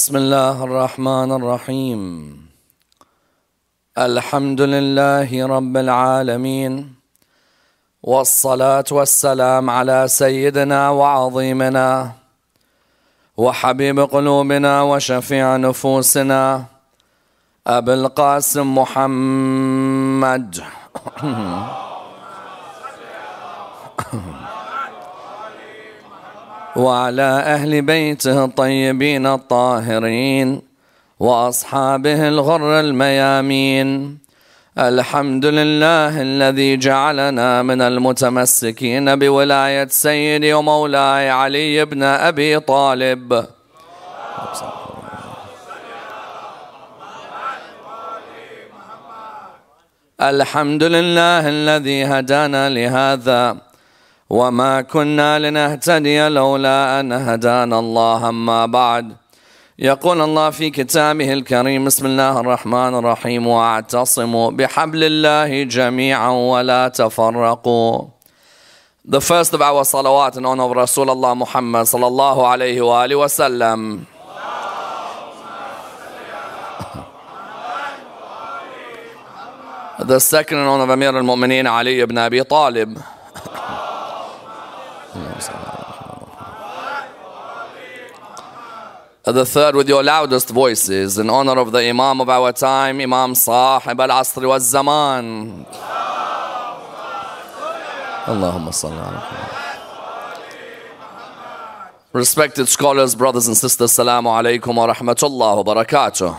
بسم الله الرحمن الرحيم الحمد لله رب العالمين والصلاة والسلام على سيدنا وعظيمنا وحبيب قلوبنا وشفيع نفوسنا أبي القاسم محمد وعلى أهل بيته الطيبين الطاهرين وأصحابه الغر الميامين. الحمد لله الذي جعلنا من المتمسكين بولاية سيدي ومولاي علي بن أبي طالب. الحمد لله الذي هدانا لهذا. وما كنا لنهتدي لولا ان هدانا الله اما بعد يقول الله في كتابه الكريم بسم الله الرحمن الرحيم واعتصموا بحبل الله جميعا ولا تفرقوا The first of our salawat in honor of Rasulullah Muhammad sallallahu alayhi wa alihi wa sallam. The second in honor of Amir al-Mu'mineen Ali ibn Abi Talib. The third with your loudest voices in honor of the Imam of our time, Imam Sahib al-Asr wa zaman Allahumma salli Respected scholars, brothers and sisters, Assalamu alaikum wa rahmatullah wa barakatuh.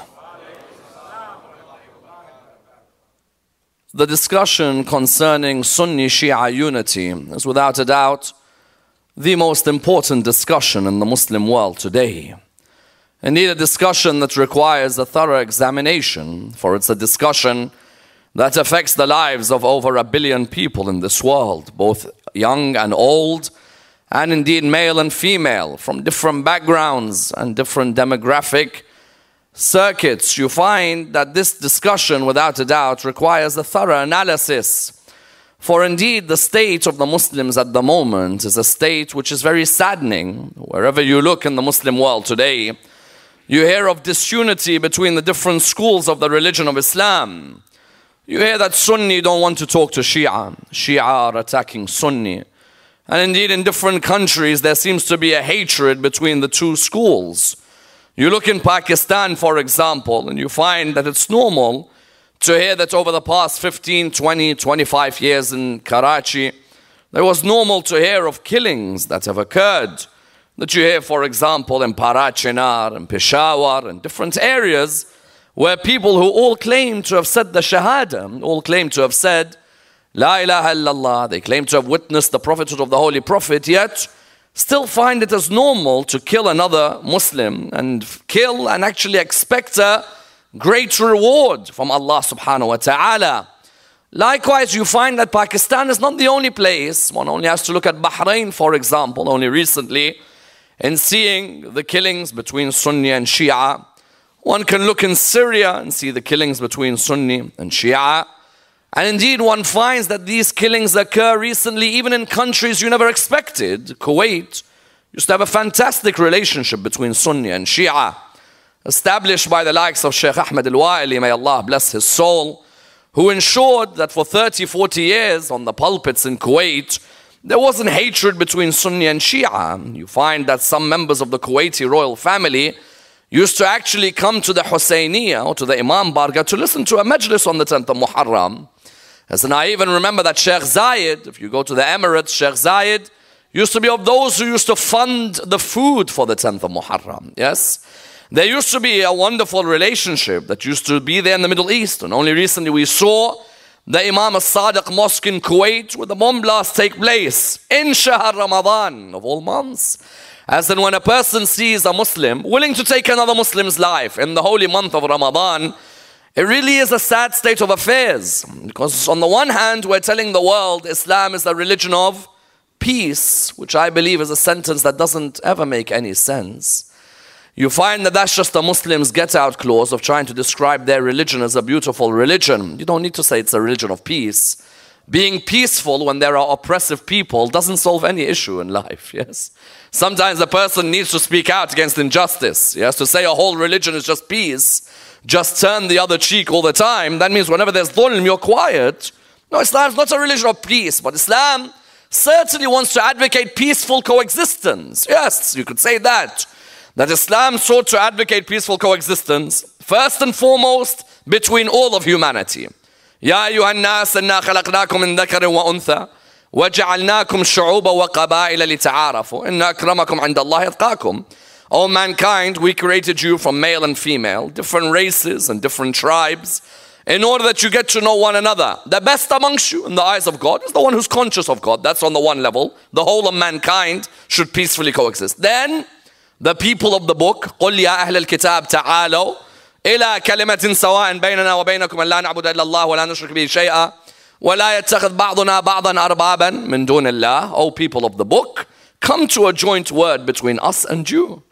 The discussion concerning Sunni Shia unity is without a doubt the most important discussion in the Muslim world today. Indeed, a discussion that requires a thorough examination, for it's a discussion that affects the lives of over a billion people in this world, both young and old, and indeed male and female, from different backgrounds and different demographic circuits. You find that this discussion, without a doubt, requires a thorough analysis. For indeed, the state of the Muslims at the moment is a state which is very saddening. Wherever you look in the Muslim world today, you hear of disunity between the different schools of the religion of Islam. You hear that Sunni don't want to talk to Shia. Shia are attacking Sunni. And indeed, in different countries, there seems to be a hatred between the two schools. You look in Pakistan, for example, and you find that it's normal to hear that over the past 15, 20, 25 years in Karachi, there was normal to hear of killings that have occurred. That you hear, for example, in Parachinar and Peshawar and different areas where people who all claim to have said the Shahada, all claim to have said, La ilaha illallah, they claim to have witnessed the prophethood of the Holy Prophet, yet still find it as normal to kill another Muslim and kill and actually expect a great reward from Allah subhanahu wa ta'ala. Likewise, you find that Pakistan is not the only place. One only has to look at Bahrain, for example, only recently in seeing the killings between Sunni and Shia. One can look in Syria and see the killings between Sunni and Shia. And indeed, one finds that these killings occur recently even in countries you never expected. Kuwait used to have a fantastic relationship between Sunni and Shia, established by the likes of Sheikh Ahmed al Wa'ili, may Allah bless his soul, who ensured that for 30, 40 years on the pulpits in Kuwait, there wasn't hatred between Sunni and Shia. You find that some members of the Kuwaiti royal family used to actually come to the Husseiniya or to the Imam Barga to listen to a majlis on the 10th of Muharram. As and I even remember that Sheikh Zayed, if you go to the Emirates, Sheikh Zayed used to be of those who used to fund the food for the 10th of Muharram. Yes? There used to be a wonderful relationship that used to be there in the Middle East. And only recently we saw the Imam al-Sadiq Mosque in Kuwait where the bomb blast take place in Shahr Ramadan of all months. As in when a person sees a Muslim willing to take another Muslim's life in the holy month of Ramadan, it really is a sad state of affairs. Because on the one hand, we're telling the world Islam is the religion of peace, which I believe is a sentence that doesn't ever make any sense. You find that that's just a Muslim's get out clause of trying to describe their religion as a beautiful religion. You don't need to say it's a religion of peace. being peaceful when there are oppressive people doesn't solve any issue in life, yes? Sometimes a person needs to speak out against injustice, yes? To say a whole religion is just peace, just turn the other cheek all the time, that means whenever there's dhulm, you're quiet. No, Islam is not a religion of peace, but Islam certainly wants to advocate peaceful coexistence. Yes, you could say that That Islam sought to advocate peaceful coexistence, first and foremost, between all of humanity. يا أيها الناس إنا خلقناكم من ذكر وأنثى وجعلناكم شعوبا وقبائل لتعارفوا إن أكرمكم عند الله أتقاكم O mankind, we created you from male and female, different races and different tribes, in order that you get to know one another. The best amongst you in the eyes of God is the one who's conscious of God. That's on the one level. The whole of mankind should peacefully coexist. Then, the people of the book, قُلْ يَا أَهْلَ الْكِتَابِ تَعَالَوْا إلى كلمة سواء بيننا وبينكم أن لا نعبد إلا الله ولا نشرك به شيئا ولا يتخذ بعضنا بعضا أربابا من دون الله O people of the book come to a joint word between us and you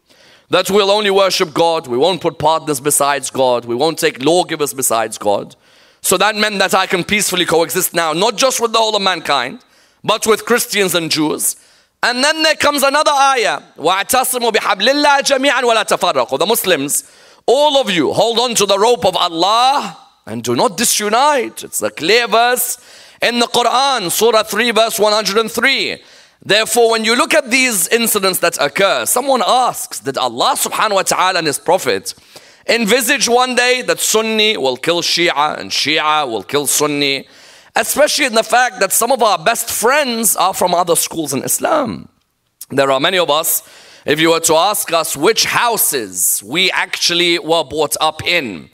that we'll only worship God we won't put partners besides God we won't take lawgivers besides God so that meant that I can peacefully coexist now not just with the whole of mankind but with Christians and Jews and then there comes another ayah وَاعْتَصِمُوا بِحَبْلِ اللَّهِ جَمِيعًا وَلَا تَفَرَّقُوا The Muslims all of you, hold on to the rope of Allah and do not disunite. It's a clear verse in the Quran, Surah 3, verse 103. Therefore, when you look at these incidents that occur, someone asks, Did Allah subhanahu wa ta'ala and His Prophet envisage one day that Sunni will kill Shia and Shia will kill Sunni? Especially in the fact that some of our best friends are from other schools in Islam. There are many of us if you were to ask us which houses we actually were brought up in,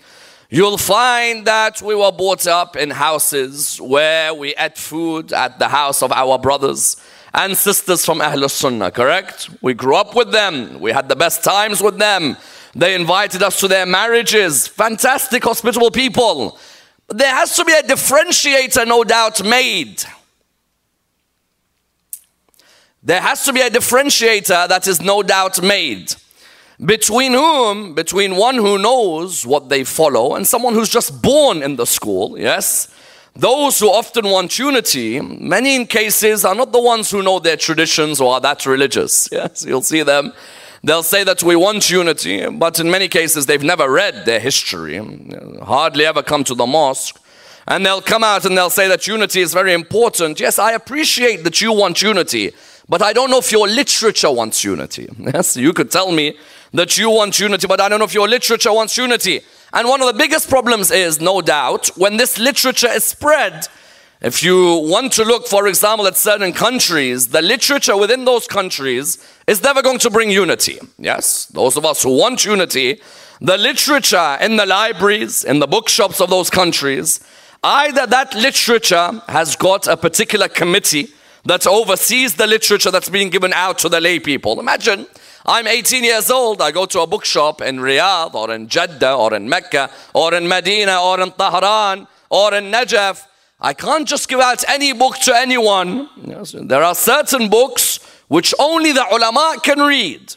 you'll find that we were brought up in houses where we ate food at the house of our brothers and sisters from Ahlul Sunnah, correct? We grew up with them, we had the best times with them. They invited us to their marriages. Fantastic, hospitable people. There has to be a differentiator, no doubt, made there has to be a differentiator that is no doubt made. Between whom? Between one who knows what they follow and someone who's just born in the school, yes? Those who often want unity, many in cases are not the ones who know their traditions or are that religious. Yes, you'll see them. They'll say that we want unity, but in many cases they've never read their history, hardly ever come to the mosque. And they'll come out and they'll say that unity is very important. Yes, I appreciate that you want unity. But I don't know if your literature wants unity. Yes, you could tell me that you want unity, but I don't know if your literature wants unity. And one of the biggest problems is, no doubt, when this literature is spread, if you want to look, for example, at certain countries, the literature within those countries is never going to bring unity. Yes, those of us who want unity, the literature in the libraries, in the bookshops of those countries, either that literature has got a particular committee that oversees the literature that's being given out to the lay people. Imagine I'm 18 years old, I go to a bookshop in Riyadh or in Jeddah or in Mecca or in Medina or in Tehran or in Najaf. I can't just give out any book to anyone. There are certain books which only the ulama can read.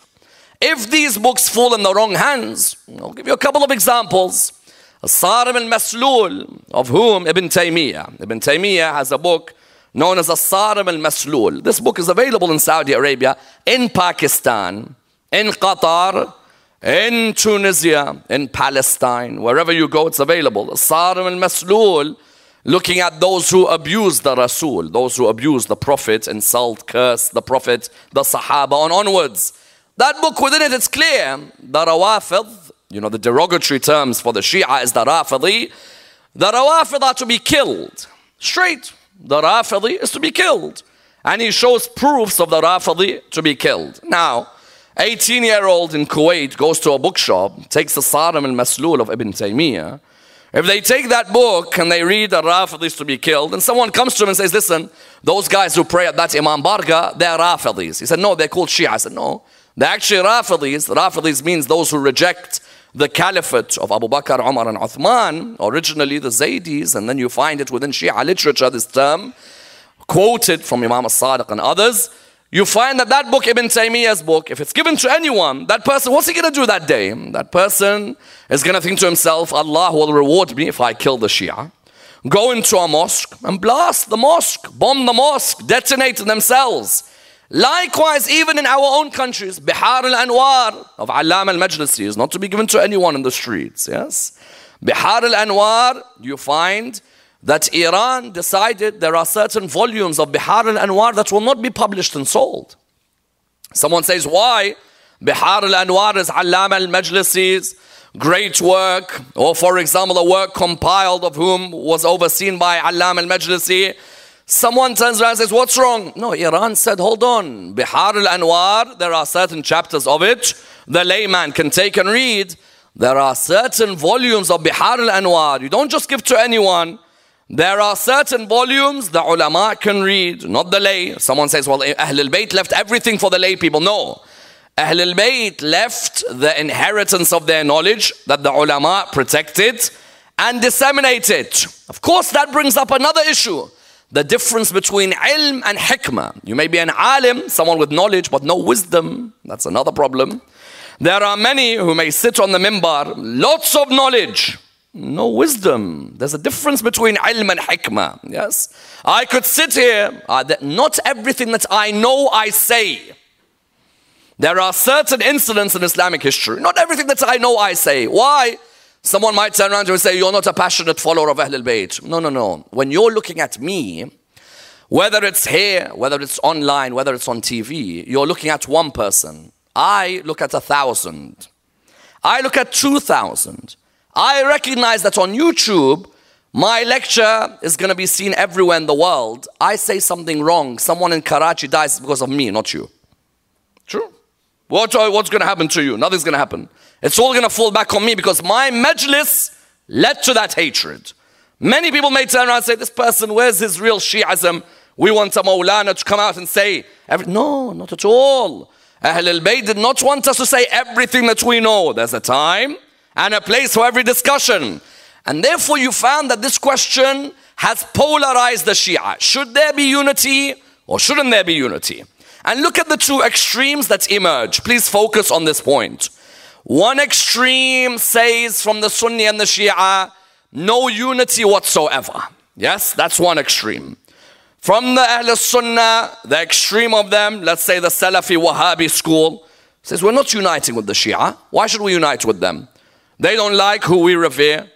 If these books fall in the wrong hands, I'll give you a couple of examples. Sarim al-Maslul, of whom Ibn Taymiyyah. Ibn Taymiyyah has a book known as As-Sarim al-Maslul. This book is available in Saudi Arabia, in Pakistan, in Qatar, in Tunisia, in Palestine, wherever you go, it's available. As-Sarim al-Maslul, looking at those who abuse the Rasul, those who abuse the Prophet, insult, curse the Prophet, the Sahaba, and onwards. That book within it, it's clear. The Rawafid, you know, the derogatory terms for the Shia is the Rafidi. The Rawafid are to be killed. Straight the Rafidi is to be killed. And he shows proofs of the Rafidi to be killed. Now, 18 year old in Kuwait goes to a bookshop, takes the Sarim al Maslul of Ibn Taymiyyah. If they take that book and they read that Rafidis to be killed, and someone comes to him and says, Listen, those guys who pray at that Imam Barga, they're Rafidis. He said, No, they're called Shia. I said, No, they're actually Rafidis. Rafidis means those who reject the caliphate of Abu Bakr, Umar, and Uthman, originally the Zaydis, and then you find it within Shia literature, this term, quoted from Imam al-Sadiq and others, you find that that book, Ibn Taymiyyah's book, if it's given to anyone, that person, what's he going to do that day? That person is going to think to himself, Allah will reward me if I kill the Shia. go into a mosque and blast the mosque, bomb the mosque, detonate themselves. Likewise, even in our own countries, Bihar al-Anwar of Allama al-Majlisi is not to be given to anyone in the streets, yes? Bihar al-Anwar, you find that Iran decided there are certain volumes of Bihar al-Anwar that will not be published and sold. Someone says, why? Bihar al-Anwar is Allama al-Majlisi's great work, or for example, a work compiled of whom was overseen by Allama al-Majlisi, Someone turns around and says, What's wrong? No, Iran said, Hold on. Bihar al Anwar, there are certain chapters of it the layman can take and read. There are certain volumes of Bihar al Anwar. You don't just give to anyone. There are certain volumes the ulama can read, not the lay. Someone says, Well, Ahl al Bayt left everything for the lay people. No. Ahl al Bayt left the inheritance of their knowledge that the ulama protected and disseminated. Of course, that brings up another issue the difference between ilm and hikmah. You may be an alim, someone with knowledge, but no wisdom. That's another problem. There are many who may sit on the mimbar, lots of knowledge, no wisdom. There's a difference between ilm and hikmah. Yes? I could sit here, uh, that not everything that I know I say. There are certain incidents in Islamic history. Not everything that I know I say. Why? Someone might turn around and say, You're not a passionate follower of Ahlul Bayt. No, no, no. When you're looking at me, whether it's here, whether it's online, whether it's on TV, you're looking at one person. I look at a thousand. I look at 2,000. I recognize that on YouTube, my lecture is going to be seen everywhere in the world. I say something wrong. Someone in Karachi dies because of me, not you. True. What, uh, what's going to happen to you? Nothing's going to happen. It's all going to fall back on me because my majlis led to that hatred. Many people may turn around and say, This person, where's his real Shi'ism? We want a Maulana to come out and say, No, not at all. Ahl al Bayt did not want us to say everything that we know. There's a time and a place for every discussion. And therefore, you found that this question has polarized the Shia. Should there be unity or shouldn't there be unity? And look at the two extremes that emerge. Please focus on this point. One extreme says from the Sunni and the Shia, no unity whatsoever. Yes, that's one extreme. From the Ahl Sunnah, the extreme of them, let's say the Salafi Wahhabi school, says we're not uniting with the Shia. Why should we unite with them? They don't like who we revere.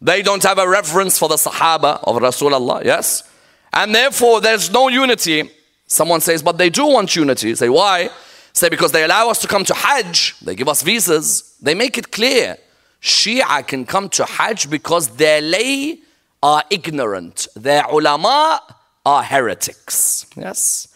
They don't have a reverence for the Sahaba of Rasulullah, yes? And therefore, there's no unity. Someone says, but they do want unity. say, why? Say because they allow us to come to Hajj, they give us visas, they make it clear. Shia can come to Hajj because their lay are ignorant, their ulama are heretics. Yes.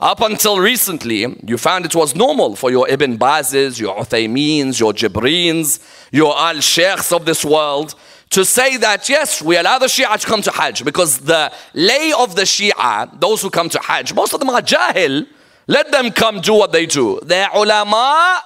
Up until recently, you found it was normal for your Ibn Bazes, your Uthaymeens, your Jibreens, your Al Sheikhs of this world to say that yes, we allow the Shia to come to Hajj because the lay of the Shia, those who come to Hajj, most of them are Jahil, let them come do what they do. They're ulama,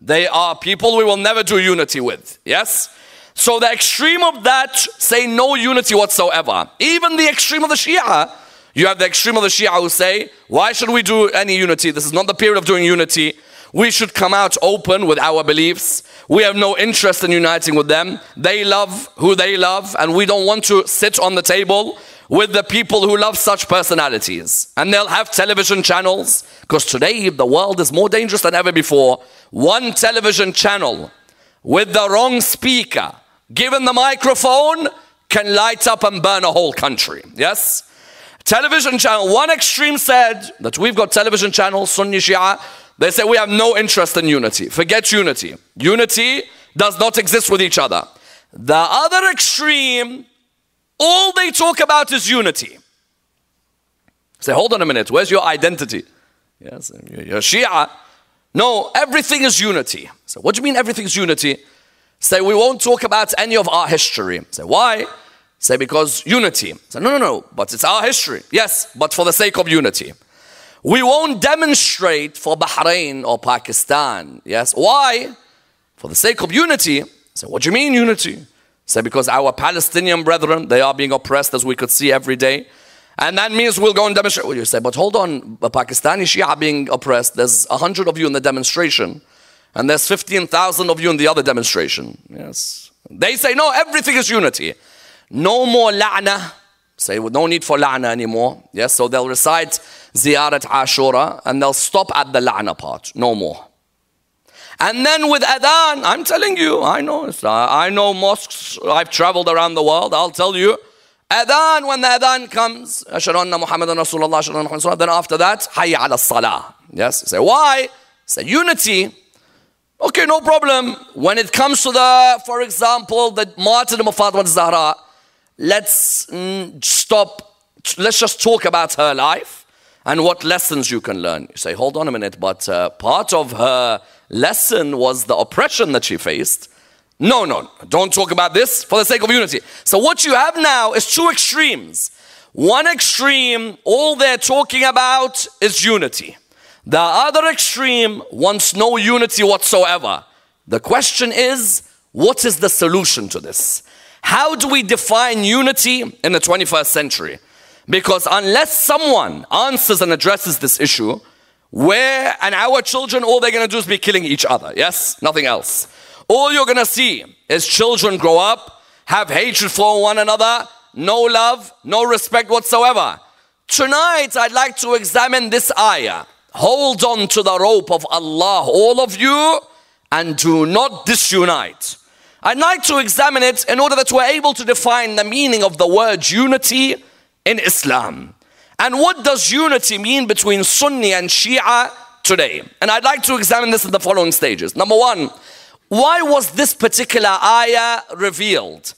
they are people we will never do unity with. Yes? So the extreme of that say no unity whatsoever. Even the extreme of the Shia, you have the extreme of the Shia who say, why should we do any unity? This is not the period of doing unity. We should come out open with our beliefs. We have no interest in uniting with them. They love who they love, and we don't want to sit on the table with the people who love such personalities. And they'll have television channels because today the world is more dangerous than ever before. One television channel with the wrong speaker, given the microphone, can light up and burn a whole country. Yes? Television channel, one extreme said that we've got television channels, Sunni Shia. They say we have no interest in unity. Forget unity. Unity does not exist with each other. The other extreme all they talk about is unity. Say, hold on a minute, where's your identity? Yes, you're Shia. No, everything is unity. So, what do you mean everything is unity? Say, we won't talk about any of our history. Say, why? Say, because unity. Say, no, no, no, but it's our history. Yes, but for the sake of unity. We won't demonstrate for Bahrain or Pakistan. Yes, why? For the sake of unity. Say, what do you mean unity? Say, because our Palestinian brethren, they are being oppressed as we could see every day. And that means we'll go and demonstrate. Well, you say, but hold on, Pakistani Shia being oppressed, there's a hundred of you in the demonstration, and there's 15,000 of you in the other demonstration. Yes. They say, no, everything is unity. No more la'na. Say, no need for la'na anymore. Yes, so they'll recite ziyarat ashura and they'll stop at the la'na part. No more. And then with adhan, I'm telling you, I know, I know mosques, I've traveled around the world, I'll tell you. Adhan, when the adhan comes, Muhammadan Rasulullah, then after that, hayya ala salah. Yes, say, why? Say, unity. Okay, no problem. When it comes to the, for example, the martyrdom of Fatima Zahra, let's mm, stop, let's just talk about her life and what lessons you can learn. You say, hold on a minute, but uh, part of her lesson was the oppression that she faced. No, no, don't talk about this for the sake of unity. So, what you have now is two extremes. One extreme, all they're talking about is unity. The other extreme wants no unity whatsoever. The question is, what is the solution to this? How do we define unity in the 21st century? Because unless someone answers and addresses this issue, where and our children, all they're gonna do is be killing each other. Yes? Nothing else. All you're gonna see is children grow up, have hatred for one another, no love, no respect whatsoever. Tonight, I'd like to examine this ayah. Hold on to the rope of Allah, all of you, and do not disunite. I'd like to examine it in order that we're able to define the meaning of the word unity in Islam. And what does unity mean between Sunni and Shia today? And I'd like to examine this in the following stages. Number one, why was this particular ayah revealed?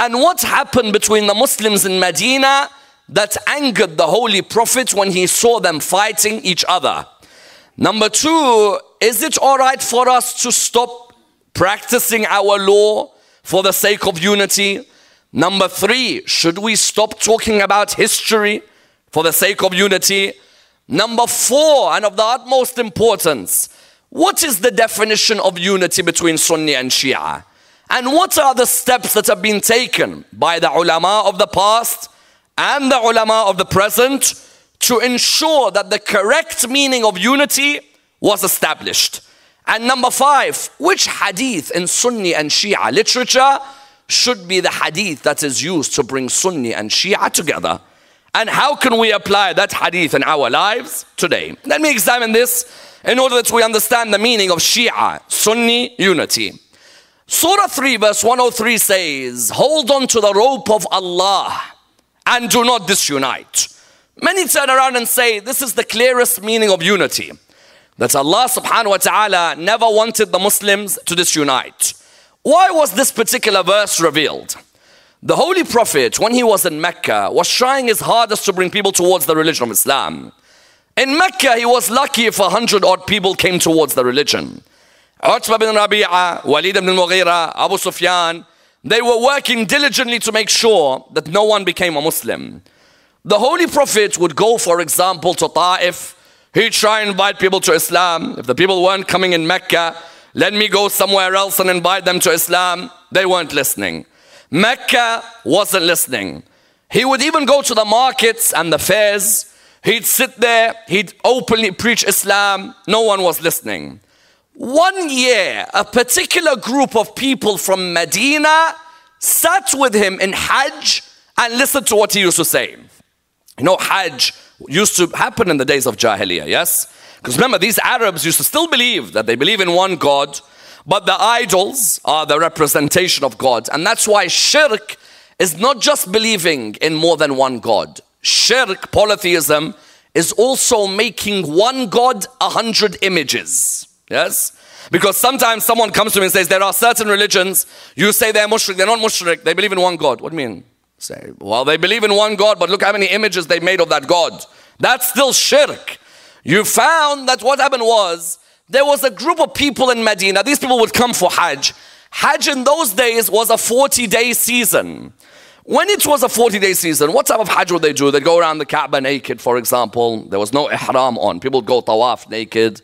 And what happened between the Muslims in Medina that angered the Holy Prophet when he saw them fighting each other? Number two, is it all right for us to stop practicing our law for the sake of unity? Number three, should we stop talking about history? for the sake of unity. Number four, and of the utmost importance, what is the definition of unity between Sunni and Shia? And what are the steps that have been taken by the ulama of the past and the ulama of the present to ensure that the correct meaning of unity was established? And number five, which hadith in Sunni and Shia literature should be the hadith that is used to bring Sunni and Shia together? And how can we apply that hadith in our lives today? Let me examine this in order that we understand the meaning of Shia, Sunni unity. Surah 3, verse 103 says, Hold on to the rope of Allah and do not disunite. Many turn around and say, This is the clearest meaning of unity. That Allah subhanahu wa ta'ala never wanted the Muslims to disunite. Why was this particular verse revealed? The Holy Prophet, when he was in Mecca, was trying his hardest to bring people towards the religion of Islam. In Mecca, he was lucky if a hundred odd people came towards the religion. Utbah bin Rabi'a, Walid ibn Mughira, Abu Sufyan, they were working diligently to make sure that no one became a Muslim. The Holy Prophet would go, for example, to Ta'if. He'd try and invite people to Islam. If the people weren't coming in Mecca, let me go somewhere else and invite them to Islam. They weren't listening. Mecca wasn't listening. He would even go to the markets and the fairs. He'd sit there, he'd openly preach Islam. No one was listening. One year, a particular group of people from Medina sat with him in Hajj and listened to what he used to say. You know, Hajj used to happen in the days of Jahiliyyah, yes? Because remember, these Arabs used to still believe that they believe in one God, but the idols are the representation of God. And that's why shirk is not just believing in more than one God. Shirk, polytheism, is also making one God a hundred images. Yes? Because sometimes someone comes to me and says, There are certain religions, you say they're mushrik, they're not mushrik, they believe in one God. What do you mean? Say, well, they believe in one God, but look how many images they made of that God. That's still shirk. You found that what happened was there was a group of people in Medina. These people would come for Hajj. Hajj in those days was a 40 day season. When it was a 40 day season, what type of Hajj would they do? They'd go around the Kaaba naked, for example. There was no ihram on. People would go tawaf naked.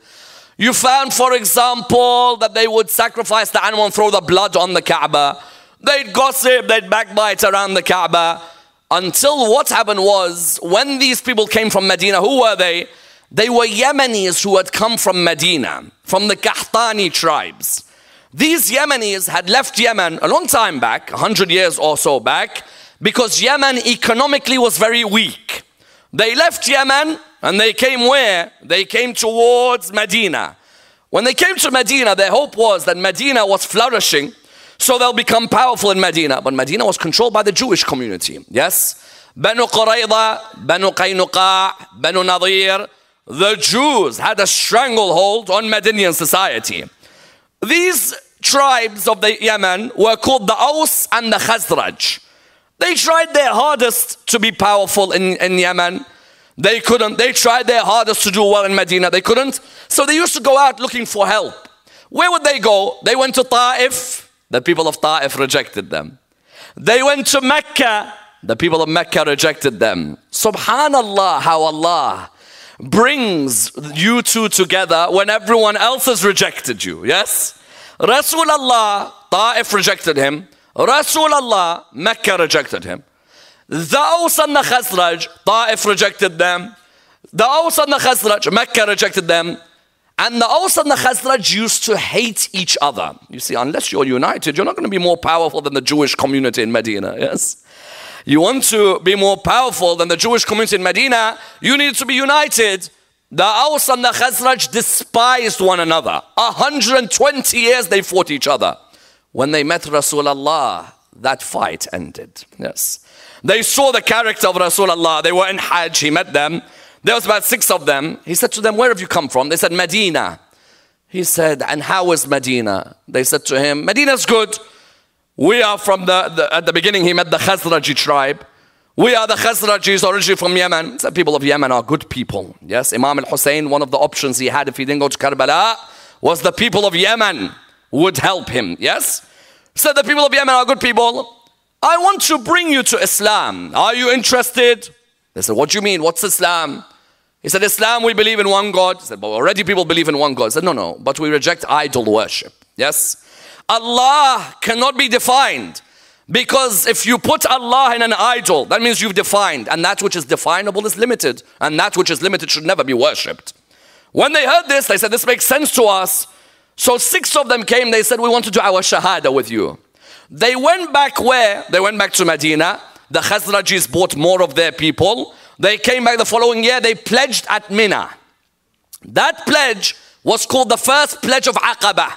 You found, for example, that they would sacrifice the animal and throw the blood on the Kaaba. They'd gossip, they'd backbite around the Kaaba. Until what happened was, when these people came from Medina, who were they? They were Yemenis who had come from Medina, from the Qahtani tribes. These Yemenis had left Yemen a long time back, 100 years or so back, because Yemen economically was very weak. They left Yemen and they came where? They came towards Medina. When they came to Medina, their hope was that Medina was flourishing, so they'll become powerful in Medina. But Medina was controlled by the Jewish community. Yes? Banu Qurayza, Banu Qaynuqa, Banu Nadir, the Jews had a stranglehold on Medinian society. These tribes of the Yemen were called the Aus and the Khazraj. They tried their hardest to be powerful in, in Yemen. They couldn't. They tried their hardest to do well in Medina. They couldn't. So they used to go out looking for help. Where would they go? They went to Ta'if. The people of Ta'if rejected them. They went to Mecca. The people of Mecca rejected them. Subhanallah, how Allah brings you two together when everyone else has rejected you. Yes? Rasulullah, Ta'if rejected him. Rasulullah, Mecca rejected him. The Aus and the Khazraj, Ta'if rejected them. The Aus and the Khazraj, Mecca rejected them. And the Aus and the Khazraj used to hate each other. You see, unless you're united, you're not going to be more powerful than the Jewish community in Medina, yes? You want to be more powerful than the Jewish community in Medina, you need to be united. The Aus and the Khazraj despised one another. 120 years they fought each other. When they met Rasulullah, that fight ended. Yes. They saw the character of Rasulullah. They were in Hajj. He met them. There was about six of them. He said to them, Where have you come from? They said, Medina. He said, And how is Medina? They said to him, Medina's good. We are from the, the at the beginning, he met the Khazraji tribe. We are the Khazrajis originally from Yemen. The people of Yemen are good people. Yes, Imam al Hussein, one of the options he had if he didn't go to Karbala was the people of Yemen would help him. Yes? So the people of Yemen are good people. I want to bring you to Islam. Are you interested? They said, What do you mean? What's Islam? He said, Islam, we believe in one God. He said, But already people believe in one God. He said, No, no, but we reject idol worship. Yes? Allah cannot be defined. Because if you put Allah in an idol, that means you've defined, and that which is definable is limited, and that which is limited should never be worshipped. When they heard this, they said, This makes sense to us. So six of them came, they said, We want to do our Shahada with you. They went back where? They went back to Medina. The Khazrajis bought more of their people. They came back the following year, they pledged at Mina. That pledge was called the first pledge of Aqaba.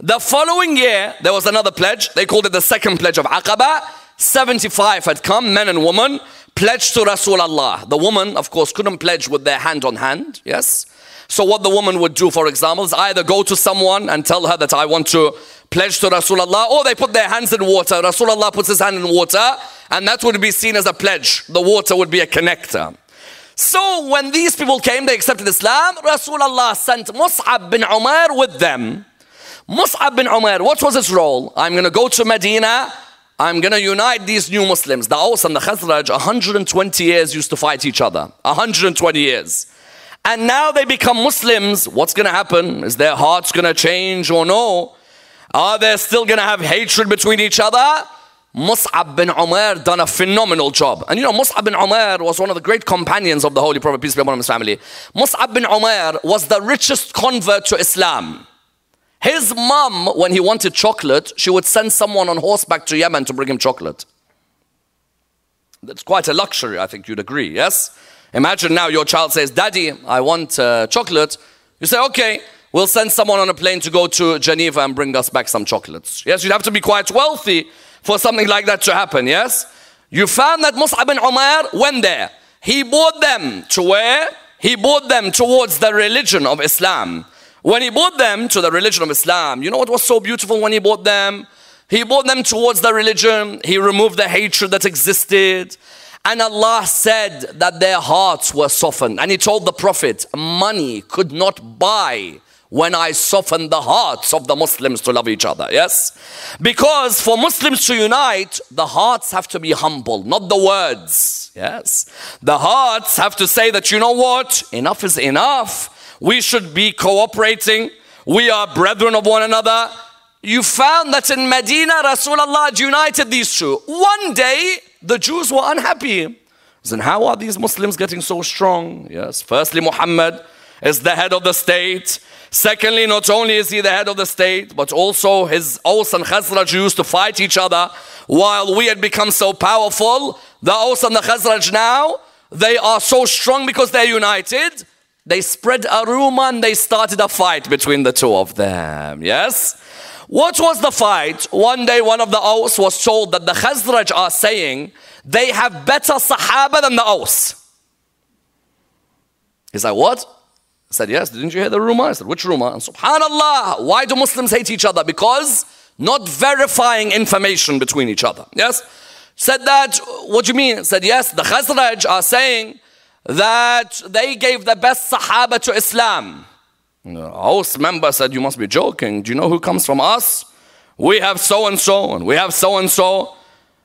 The following year, there was another pledge. They called it the second pledge of Aqaba. 75 had come, men and women, pledged to Rasulullah. The woman, of course, couldn't pledge with their hand on hand, yes? So, what the woman would do, for example, is either go to someone and tell her that I want to pledge to Rasulullah, or they put their hands in water. Rasulullah puts his hand in water, and that would be seen as a pledge. The water would be a connector. So, when these people came, they accepted Islam. Rasulullah sent Mus'ab bin Umair with them. Mus'ab bin Umair, what was his role? I'm going to go to Medina. I'm going to unite these new Muslims. The Aus and the Khazraj, 120 years used to fight each other. 120 years. And now they become Muslims. What's going to happen? Is their hearts going to change or no? Are they still going to have hatred between each other? Mus'ab bin Umair done a phenomenal job. And you know, Mus'ab bin Umair was one of the great companions of the Holy Prophet, peace be upon his family. Mus'ab bin Umair was the richest convert to Islam. His mom, when he wanted chocolate, she would send someone on horseback to Yemen to bring him chocolate. That's quite a luxury, I think you'd agree, yes? Imagine now your child says, Daddy, I want uh, chocolate. You say, okay, we'll send someone on a plane to go to Geneva and bring us back some chocolates. Yes, you'd have to be quite wealthy for something like that to happen, yes? You found that Mus'ab bin Umair went there. He brought them to where? He brought them towards the religion of Islam. When he brought them to the religion of Islam, you know what was so beautiful when he brought them? He brought them towards the religion. He removed the hatred that existed. And Allah said that their hearts were softened. And He told the Prophet, money could not buy when I soften the hearts of the Muslims to love each other. Yes? Because for Muslims to unite, the hearts have to be humble, not the words. Yes? The hearts have to say that, you know what? Enough is enough. We should be cooperating. We are brethren of one another. You found that in Medina, Rasulullah united these two. One day, the Jews were unhappy. Then how are these Muslims getting so strong? Yes, firstly, Muhammad is the head of the state. Secondly, not only is he the head of the state, but also his Aus and Khazraj used to fight each other while we had become so powerful. The Aus and the Khazraj now, they are so strong because they're united. They spread a rumor and they started a fight between the two of them. Yes? What was the fight? One day, one of the Aus was told that the Khazraj are saying they have better Sahaba than the Aus. He's like, What? Said, Yes, didn't you hear the rumor? I said, Which rumor? And subhanAllah, why do Muslims hate each other? Because not verifying information between each other. Yes? Said that, what do you mean? Said, Yes, the Khazraj are saying that they gave the best Sahaba to Islam. The Aus member said, You must be joking. Do you know who comes from us? We have so and so, and we have so and so.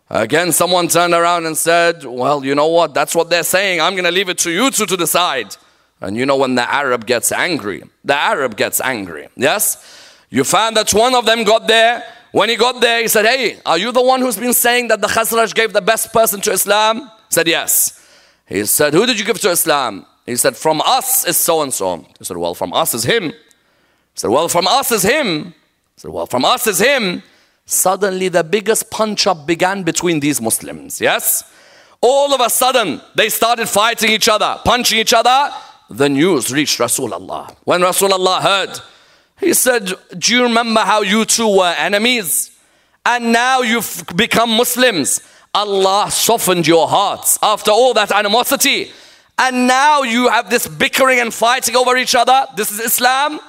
Again, someone turned around and said, Well, you know what? That's what they're saying. I'm going to leave it to you two to decide. And you know, when the Arab gets angry, the Arab gets angry. Yes? You find that one of them got there. When he got there, he said, Hey, are you the one who's been saying that the Khazraj gave the best person to Islam? He said, Yes. He said, Who did you give to Islam? He said, From us is so and so. He said, Well, from us is him. He said, Well, from us is him. He said, Well, from us is him. Suddenly, the biggest punch up began between these Muslims. Yes? All of a sudden, they started fighting each other, punching each other. The news reached Rasulullah. When Rasulullah heard, he said, Do you remember how you two were enemies? And now you've become Muslims. Allah softened your hearts after all that animosity. And now you have this bickering and fighting over each other. This is Islam.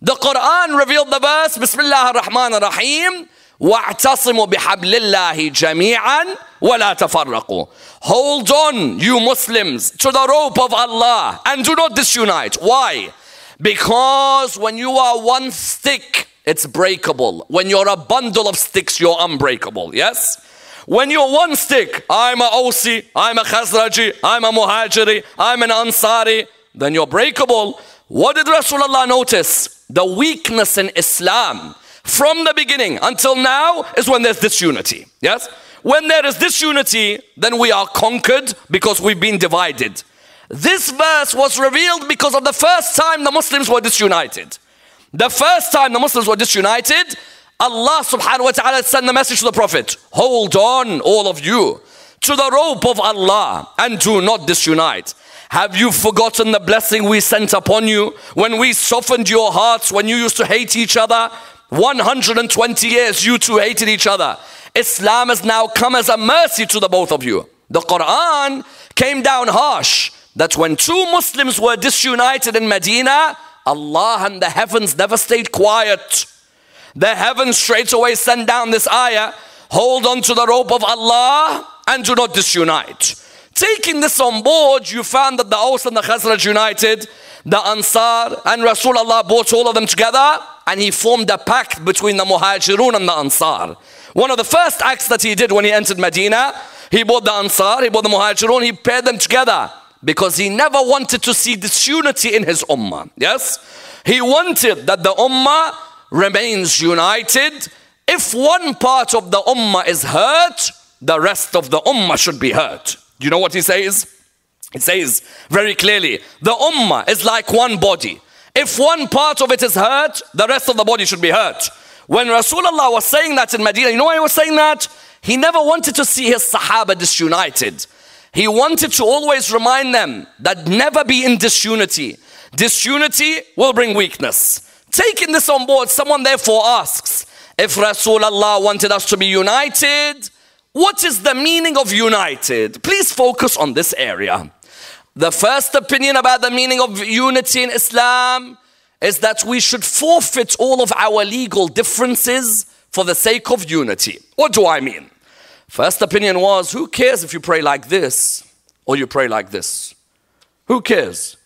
The Quran revealed the verse, Bismillah ar-Rahman ar-Rahim. واعتصموا بحبل الله جميعا ولا تفرقوا Hold on, you Muslims, to the rope of Allah and do not disunite. Why? Because when you are one stick, it's breakable. When you're a bundle of sticks, you're unbreakable. Yes? When you're one stick, I'm a Ausi, I'm a Khazraji, I'm a Muhajiri, I'm an Ansari, then you're breakable. What did Rasulullah notice? The weakness in Islam from the beginning until now is when there's disunity. Yes? When there is disunity, then we are conquered because we've been divided. This verse was revealed because of the first time the Muslims were disunited. The first time the Muslims were disunited, Allah subhanahu wa ta'ala sent the message to the Prophet Hold on, all of you, to the rope of Allah and do not disunite. Have you forgotten the blessing we sent upon you when we softened your hearts when you used to hate each other? 120 years you two hated each other. Islam has now come as a mercy to the both of you. The Quran came down harsh that when two Muslims were disunited in Medina, Allah and the heavens never stayed quiet. The heavens straight away sent down this ayah hold on to the rope of Allah and do not disunite. Taking this on board, you found that the Aus and the Khazraj united, the Ansar and Rasulullah brought all of them together and he formed a pact between the Muhajirun and the Ansar. One of the first acts that he did when he entered Medina, he brought the Ansar, he brought the Muhajirun, he paired them together because he never wanted to see disunity in his ummah. Yes? He wanted that the ummah remains united. If one part of the ummah is hurt, the rest of the ummah should be hurt. You know what he says? He says very clearly, the ummah is like one body. If one part of it is hurt, the rest of the body should be hurt. When Rasulullah was saying that in Medina, you know why he was saying that? He never wanted to see his Sahaba disunited. He wanted to always remind them that never be in disunity. Disunity will bring weakness. Taking this on board, someone therefore asks, if Rasulullah wanted us to be united, what is the meaning of united? Please focus on this area. The first opinion about the meaning of unity in Islam is that we should forfeit all of our legal differences for the sake of unity. What do I mean? First opinion was who cares if you pray like this or you pray like this? Who cares?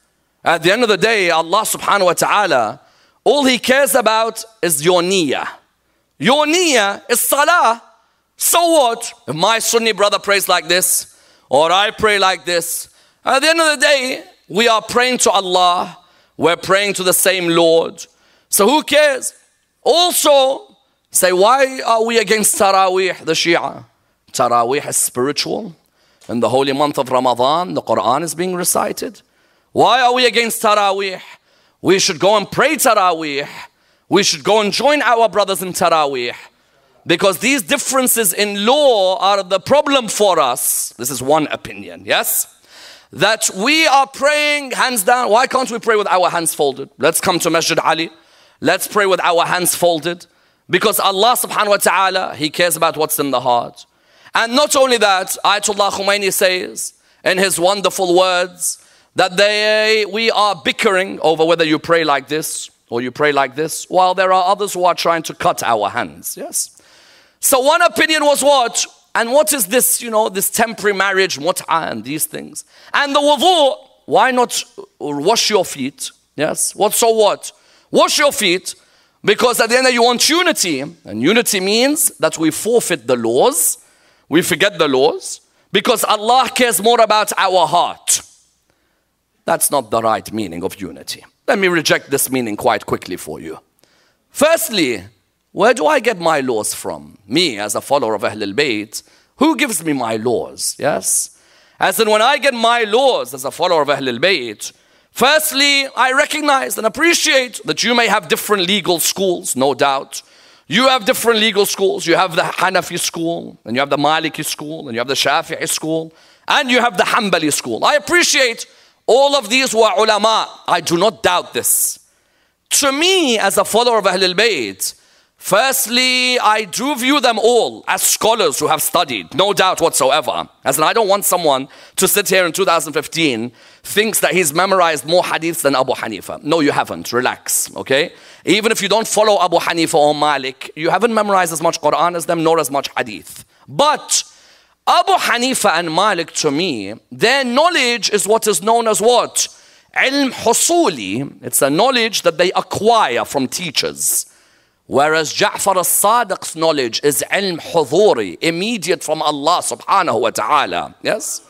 At the end of the day, Allah subhanahu wa ta'ala, all He cares about is your niyyah. Your niyyah is salah. So what? If my Sunni brother prays like this, or I pray like this, at the end of the day, we are praying to Allah, we're praying to the same Lord. So who cares? Also, say, why are we against Taraweeh, the Shia? Taraweeh is spiritual. In the holy month of Ramadan, the Quran is being recited. Why are we against Taraweeh? We should go and pray Taraweeh. We should go and join our brothers in Taraweeh. Because these differences in law are the problem for us. This is one opinion, yes? That we are praying hands down. Why can't we pray with our hands folded? Let's come to Masjid Ali. Let's pray with our hands folded. Because Allah subhanahu wa ta'ala, He cares about what's in the heart. And not only that, Ayatollah Khomeini says in his wonderful words that they, we are bickering over whether you pray like this or you pray like this, while there are others who are trying to cut our hands. Yes. So one opinion was what? And what is this, you know, this temporary marriage, mut'ah and these things? And the wudu, why not wash your feet? Yes. What so what? Wash your feet because at the end of you want unity. And unity means that we forfeit the laws, we forget the laws, because Allah cares more about our heart. That's not the right meaning of unity. Let me reject this meaning quite quickly for you. Firstly, where do I get my laws from? Me, as a follower of Ahlul Bayt, who gives me my laws? Yes? As in, when I get my laws as a follower of Ahlul Bayt, firstly, I recognize and appreciate that you may have different legal schools, no doubt. You have different legal schools. You have the Hanafi school, and you have the Maliki school, and you have the Shafi'i school, and you have the Hanbali school. I appreciate all of these were ulama. I do not doubt this. To me, as a follower of Ahlul Bayt, firstly, I do view them all as scholars who have studied, no doubt whatsoever. As in, I don't want someone to sit here in 2015 thinks that he's memorized more hadiths than Abu Hanifa. No, you haven't. Relax, okay? Even if you don't follow Abu Hanifa or Malik, you haven't memorized as much Quran as them, nor as much hadith. But Abu Hanifa and Malik to me, their knowledge is what is known as what? Ilm husuli. It's a knowledge that they acquire from teachers. Whereas Ja'far al-Sadiq's knowledge is ilm huduri, immediate from Allah subhanahu wa ta'ala. Yes?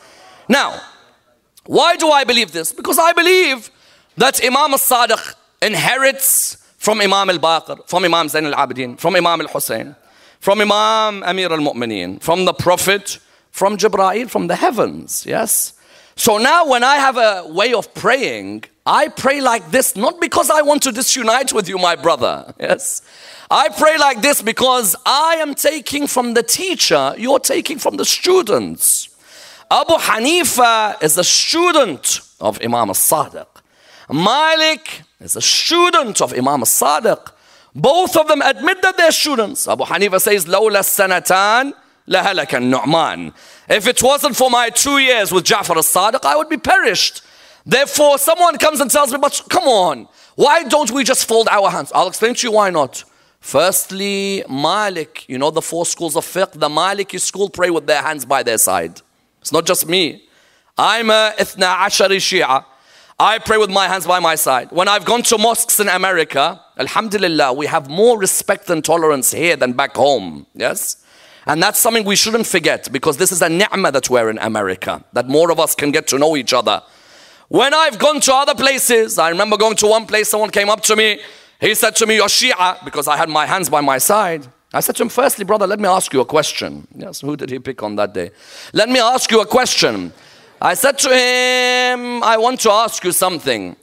Now, why do I believe this? Because I believe that Imam al-Sadiq inherits from Imam al-Baqir, from Imam Zain al-Abidin, from Imam al-Hussein, from Imam Amir al-Mu'mineen, from the Prophet, from Jibra'il, from the heavens. Yes? So now, when I have a way of praying, I pray like this, not because I want to disunite with you, my brother. Yes. I pray like this because I am taking from the teacher, you're taking from the students. Abu Hanifa is a student of Imam al Sadiq. Malik is a student of Imam al Sadiq. Both of them admit that they're students. Abu Hanifa says, Lawla sanatan لهلك النعمان. If it wasn't for my two years with Ja'far al-Sadiq, I would be perished. Therefore, someone comes and tells me, but come on, why don't we just fold our hands? I'll explain to you why not. Firstly, Malik, you know the four schools of fiqh, the Maliki school pray with their hands by their side. It's not just me. I'm a Ithna Ashari Shia. I pray with my hands by my side. When I've gone to mosques in America, Alhamdulillah, we have more respect and tolerance here than back home. Yes? And that's something we shouldn't forget because this is a ni'mah that we're in America, that more of us can get to know each other. When I've gone to other places, I remember going to one place, someone came up to me. He said to me, You're Shia, because I had my hands by my side. I said to him, Firstly, brother, let me ask you a question. Yes, who did he pick on that day? Let me ask you a question. I said to him, I want to ask you something.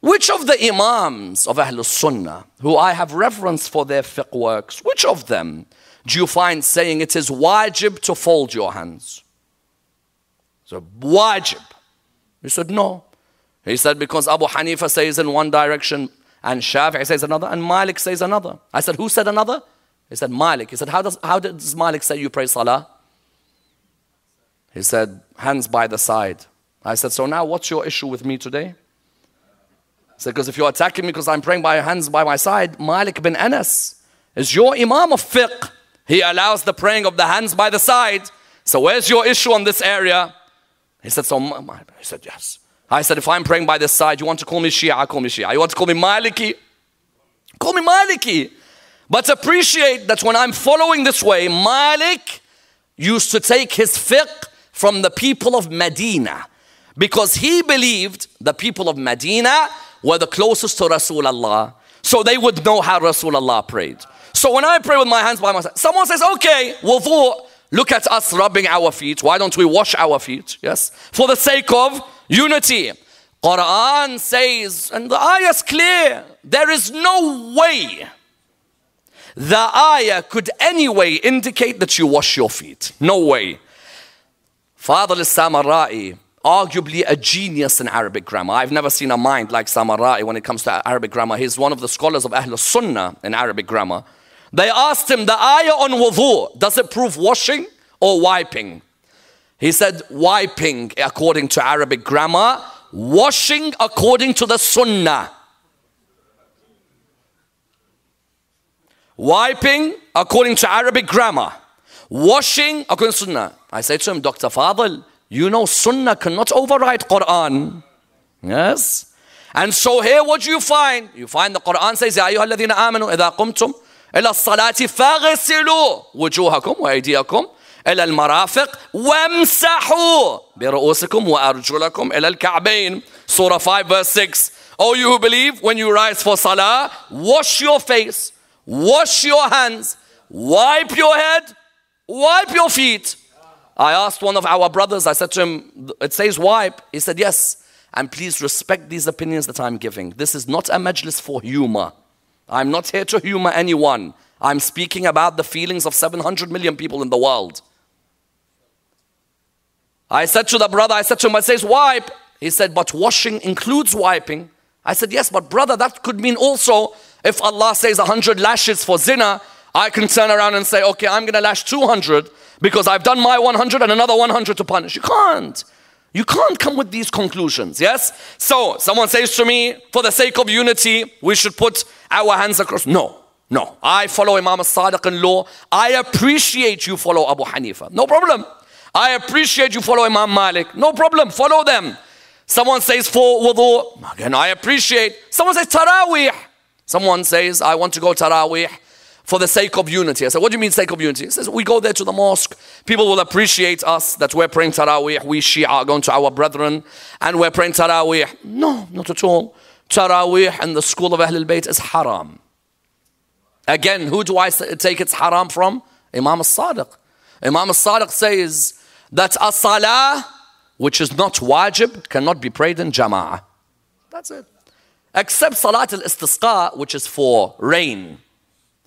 Which of the Imams of Ahlul Sunnah, who I have reverence for their fiqh works, which of them do you find saying it is wajib to fold your hands? So, wajib. He said, no. He said, because Abu Hanifa says in one direction, and Shafi'i says another, and Malik says another. I said, who said another? He said, Malik. He said, how does, how does Malik say you pray salah? He said, hands by the side. I said, so now what's your issue with me today? He said, because if you're attacking me because I'm praying by hands by my side, Malik bin Anas is your imam of fiqh. He allows the praying of the hands by the side. So where's your issue on this area? He said, so, he said, yes. I said, if I'm praying by this side, you want to call me Shia, call me Shia. You want to call me Maliki? Call me Maliki. But appreciate that when I'm following this way, Malik used to take his fiqh from the people of Medina because he believed the people of Medina were the closest to Rasulullah. So they would know how Rasulullah prayed. So when I pray with my hands by my side, someone says, okay, wudu, look at us rubbing our feet. Why don't we wash our feet? Yes. For the sake of unity. Quran says, and the ayah is clear, there is no way the ayah could anyway indicate that you wash your feet. No way. Fadl al-Samarai, arguably a genius in Arabic grammar. I've never seen a mind like Samarai when it comes to Arabic grammar. He's one of the scholars of Ahl Sunnah in Arabic grammar. They asked him, the ayah on wudu, does it prove washing or wiping? He said, wiping according to Arabic grammar, washing according to the sunnah. Wiping according to Arabic grammar. Washing according to sunnah. I say to him, Dr. Fadl, you know sunnah cannot override Quran. Yes? And so here what do you find? You find the Quran says, يا أيها الذين آمنوا إذا قمتم إلى الصلاة فاغسلوا وجوهكم وأيديكم إلى المرافق وامسحوا برؤوسكم وأرجلكم إلى الكعبين Surah 5 verse 6 Oh you who believe when you rise for salah wash your face wash your hands wipe your head wipe your feet I asked one of our brothers I said to him it says wipe he said yes and please respect these opinions that I'm giving this is not a majlis for humor I'm not here to humor anyone I'm speaking about the feelings of 700 million people in the world I said to the brother, I said to him, I says wipe. He said, but washing includes wiping. I said, yes, but brother, that could mean also if Allah says 100 lashes for zina, I can turn around and say, okay, I'm going to lash 200 because I've done my 100 and another 100 to punish. You can't. You can't come with these conclusions, yes? So, someone says to me, for the sake of unity, we should put our hands across. No, no. I follow Imam al-Sadiq in law. I appreciate you follow Abu Hanifa. No problem. I appreciate you follow Imam Malik. No problem, follow them. Someone says for wudu. Again, I appreciate. Someone says tarawih. Someone says, I want to go tarawih for the sake of unity. I said, what do you mean sake of unity? He says, we go there to the mosque. People will appreciate us that we're praying tarawih. We Shia are going to our brethren and we're praying tarawih. No, not at all. Tarawih in the school of Ahlul Bayt is haram. Again, who do I take it's haram from? Imam al-Sadiq. Imam al-Sadiq says, that a salah, which is not wajib, cannot be prayed in jama'ah. That's it. Except salat al-istisqa, which is for rain.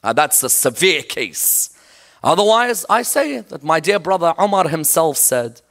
Uh, that's a severe case. Otherwise, I say that my dear brother Umar himself said,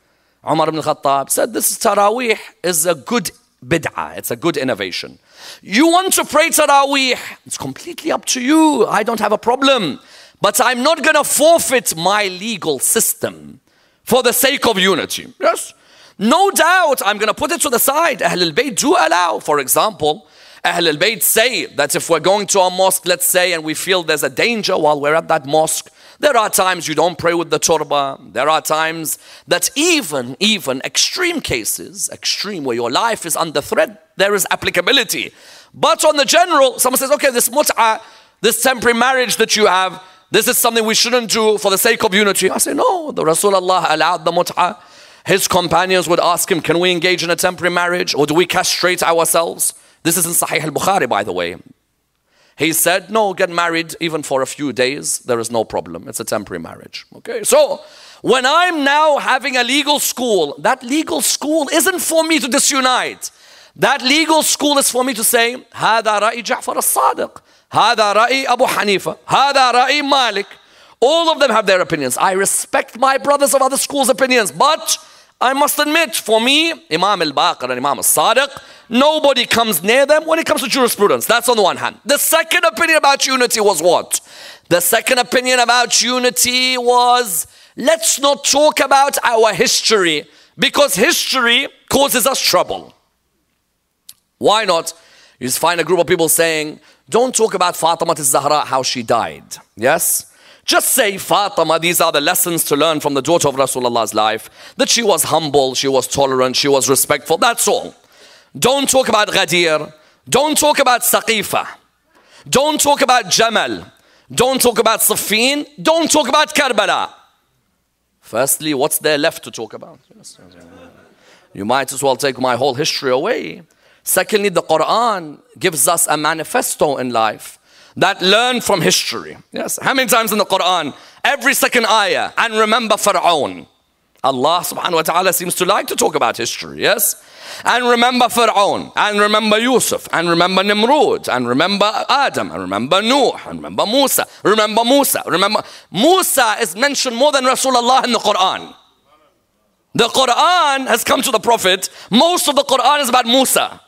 Umar ibn Khattab said, this Taraweeh is a good bid'ah, it's a good innovation. You want to pray Taraweeh, it's completely up to you. I don't have a problem. But I'm not going to forfeit my legal system for the sake of unity. Yes. No doubt, I'm going to put it to the side. Ahl al-Bayt do allow, for example, Ahl al-Bayt say that if we're going to a mosque, let's say, and we feel there's a danger while we're at that mosque, there are times you don't pray with the turba. There are times that even, even extreme cases, extreme where your life is under threat, there is applicability. But on the general, someone says, okay, this mut'ah, this temporary marriage that you have, this is something we shouldn't do for the sake of unity. I say, no, the Rasulullah allowed the mut'ah. His companions would ask him, can we engage in a temporary marriage or do we castrate ourselves? This is in Sahih al-Bukhari, by the way. He said, no, get married even for a few days. There is no problem. It's a temporary marriage. Okay, so when I'm now having a legal school, that legal school isn't for me to disunite. That legal school is for me to say, هذا رأي جعفر الصادق. هذا رأي أبو حنيفة هذا رأي مالك all of them have their opinions I respect my brothers of other schools opinions but I must admit for me Imam al-Baqir and Imam al-Sadiq nobody comes near them when it comes to jurisprudence. That's on the one hand. The second opinion about unity was what? The second opinion about unity was let's not talk about our history because history causes us trouble. Why not? You just find a group of people saying don't talk about Fatima al-Zahra, how she died. Yes? Just say Fatima, these are the lessons to learn from the daughter of Rasulullah's life. That she was humble, she was tolerant, she was respectful. That's all. Don't talk about Ghadir. Don't talk about Saqifa. Don't talk about Jamal. Don't talk about Siffin. Don't talk about Karbala. Firstly, what's there left to talk about? You might as well take my whole history away. Secondly, the Quran gives us a manifesto in life that learn from history. Yes, how many times in the Quran? Every second ayah, and remember Pharaoh. Allah subhanahu wa ta'ala seems to like to talk about history, yes? And remember Fir'aun, and remember Yusuf, and remember Nimrod, and remember Adam, and remember Noah, and remember Musa, remember Musa, remember Musa is mentioned more than Rasulullah in the Quran. The Quran has come to the Prophet, most of the Quran is about Musa.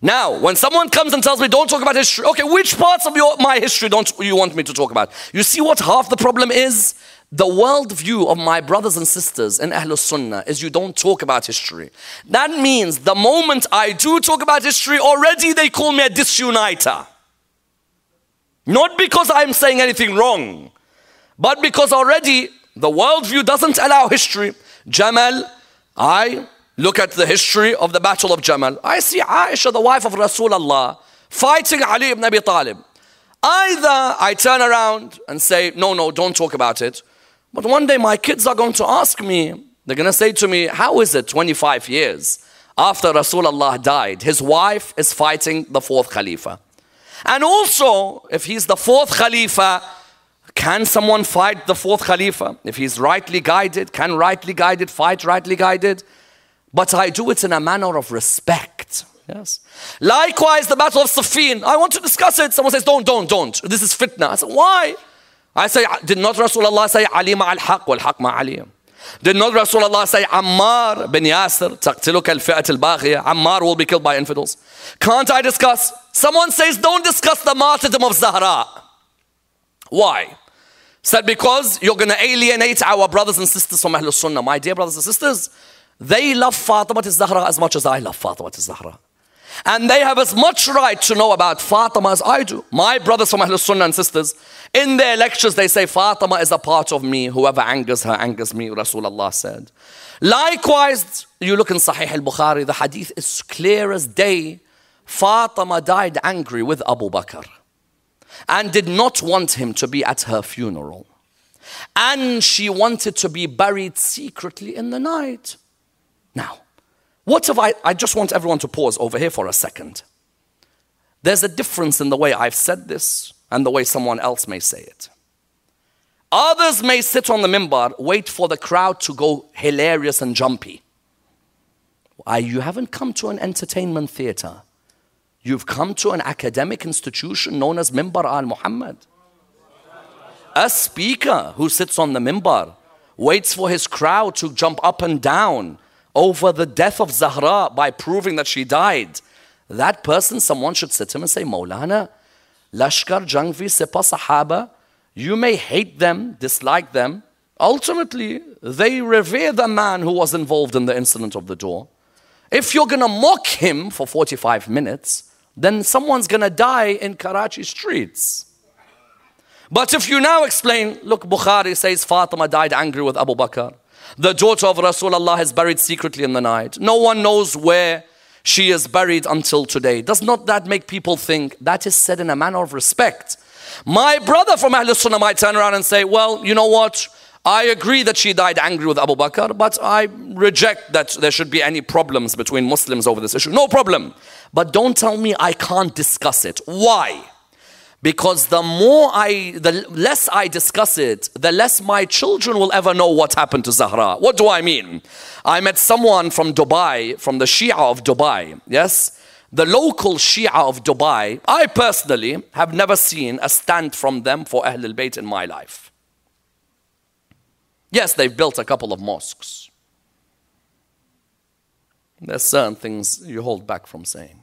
Now, when someone comes and tells me, don't talk about history, okay, which parts of your, my history don't you want me to talk about? You see what half the problem is? The worldview of my brothers and sisters in Ahlul Sunnah is you don't talk about history. That means the moment I do talk about history, already they call me a disuniter. Not because I'm saying anything wrong, but because already the worldview doesn't allow history. Jamal, I look at the history of the Battle of Jamal. I see Aisha, the wife of Rasulullah, fighting Ali ibn Abi Talib. Either I turn around and say, no, no, don't talk about it. But one day my kids are going to ask me, they're going to say to me, How is it 25 years after Rasulullah died? His wife is fighting the fourth Khalifa. And also, if he's the fourth Khalifa, can someone fight the fourth Khalifa? If he's rightly guided, can rightly guided fight rightly guided? but I do it in a manner of respect. Yes. Likewise, the Battle of Siffin. I want to discuss it. Someone says, don't, don't, don't. This is fitna. I said, why? I say, ah, did not Rasulullah say, Ali ma'al haq wal haq Ali? Did not Rasulullah say, Ammar bin Yasir, al-fi'at al-baghiyah, Ammar will be killed by infidels? Can't I discuss? Someone says, don't discuss the martyrdom of Zahra. Why? Said, because you're going to alienate our brothers and sisters from Ahlul Sunnah. My dear brothers and sisters, they love Fatima Zahra as much as I love Fatima Zahra. And they have as much right to know about Fatima as I do. My brothers from Ahlul Sunnah and sisters, in their lectures, they say, Fatima is a part of me. Whoever angers her, angers me, Rasulullah said. Likewise, you look in Sahih al Bukhari, the hadith is clear as day. Fatima died angry with Abu Bakr and did not want him to be at her funeral. And she wanted to be buried secretly in the night. Now, what have I? I just want everyone to pause over here for a second. There's a difference in the way I've said this and the way someone else may say it. Others may sit on the mimbar, wait for the crowd to go hilarious and jumpy. Why, you haven't come to an entertainment theater. You've come to an academic institution known as Mimbar al Muhammad. A speaker who sits on the mimbar waits for his crowd to jump up and down over the death of Zahra by proving that she died, that person, someone should sit him and say, Maulana, Lashkar Jhangvi Sipa Sahaba, you may hate them, dislike them. Ultimately, they revere the man who was involved in the incident of the door. If you're going to mock him for 45 minutes, then someone's going to die in Karachi streets. But if you now explain, look, Bukhari says Fatima died angry with Abu Bakr. The daughter of Rasulullah is buried secretly in the night. No one knows where she is buried until today. Does not that make people think that is said in a manner of respect? My brother from Ahlul Sunnah might turn around and say, Well, you know what? I agree that she died angry with Abu Bakr, but I reject that there should be any problems between Muslims over this issue. No problem. But don't tell me I can't discuss it. Why? Because the more I, the less I discuss it, the less my children will ever know what happened to Zahra. What do I mean? I met someone from Dubai, from the Shia of Dubai. Yes? The local Shia of Dubai, I personally have never seen a stand from them for Ahl al Bayt in my life. Yes, they've built a couple of mosques. There's certain things you hold back from saying.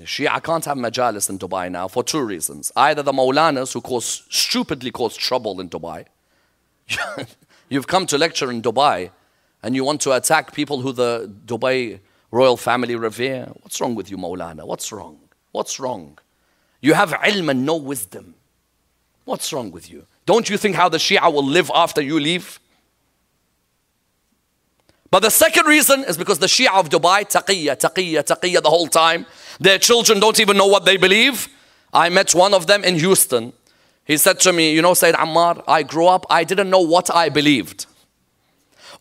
Shia can't have majalis in Dubai now for two reasons. Either the Maulanas who cause, stupidly cause trouble in Dubai. You've come to lecture in Dubai and you want to attack people who the Dubai royal family revere. What's wrong with you, Maulana? What's wrong? What's wrong? You have ilm and no wisdom. What's wrong with you? Don't you think how the Shia will live after you leave? But the second reason is because the Shia of Dubai, taqiyya, taqiyya, taqiyya the whole time. Their children don't even know what they believe. I met one of them in Houston. He said to me, You know, Sayyid Ammar, I grew up, I didn't know what I believed.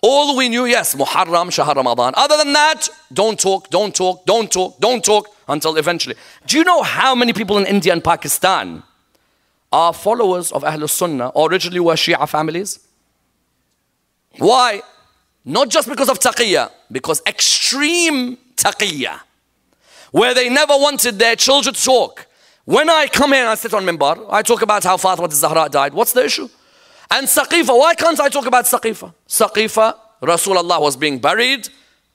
All we knew, yes, Muharram, Shahar Ramadan. Other than that, don't talk, don't talk, don't talk, don't talk until eventually. Do you know how many people in India and Pakistan are followers of Ahlul Sunnah, originally were Shia families? Why? Not just because of taqiyya, because extreme taqiyya, where they never wanted their children to talk. When I come here and I sit on Mimbar, I talk about how Fatima Zahra died. What's the issue? And Saqifa, why can't I talk about Saqifa? Saqifa, Rasulullah was being buried.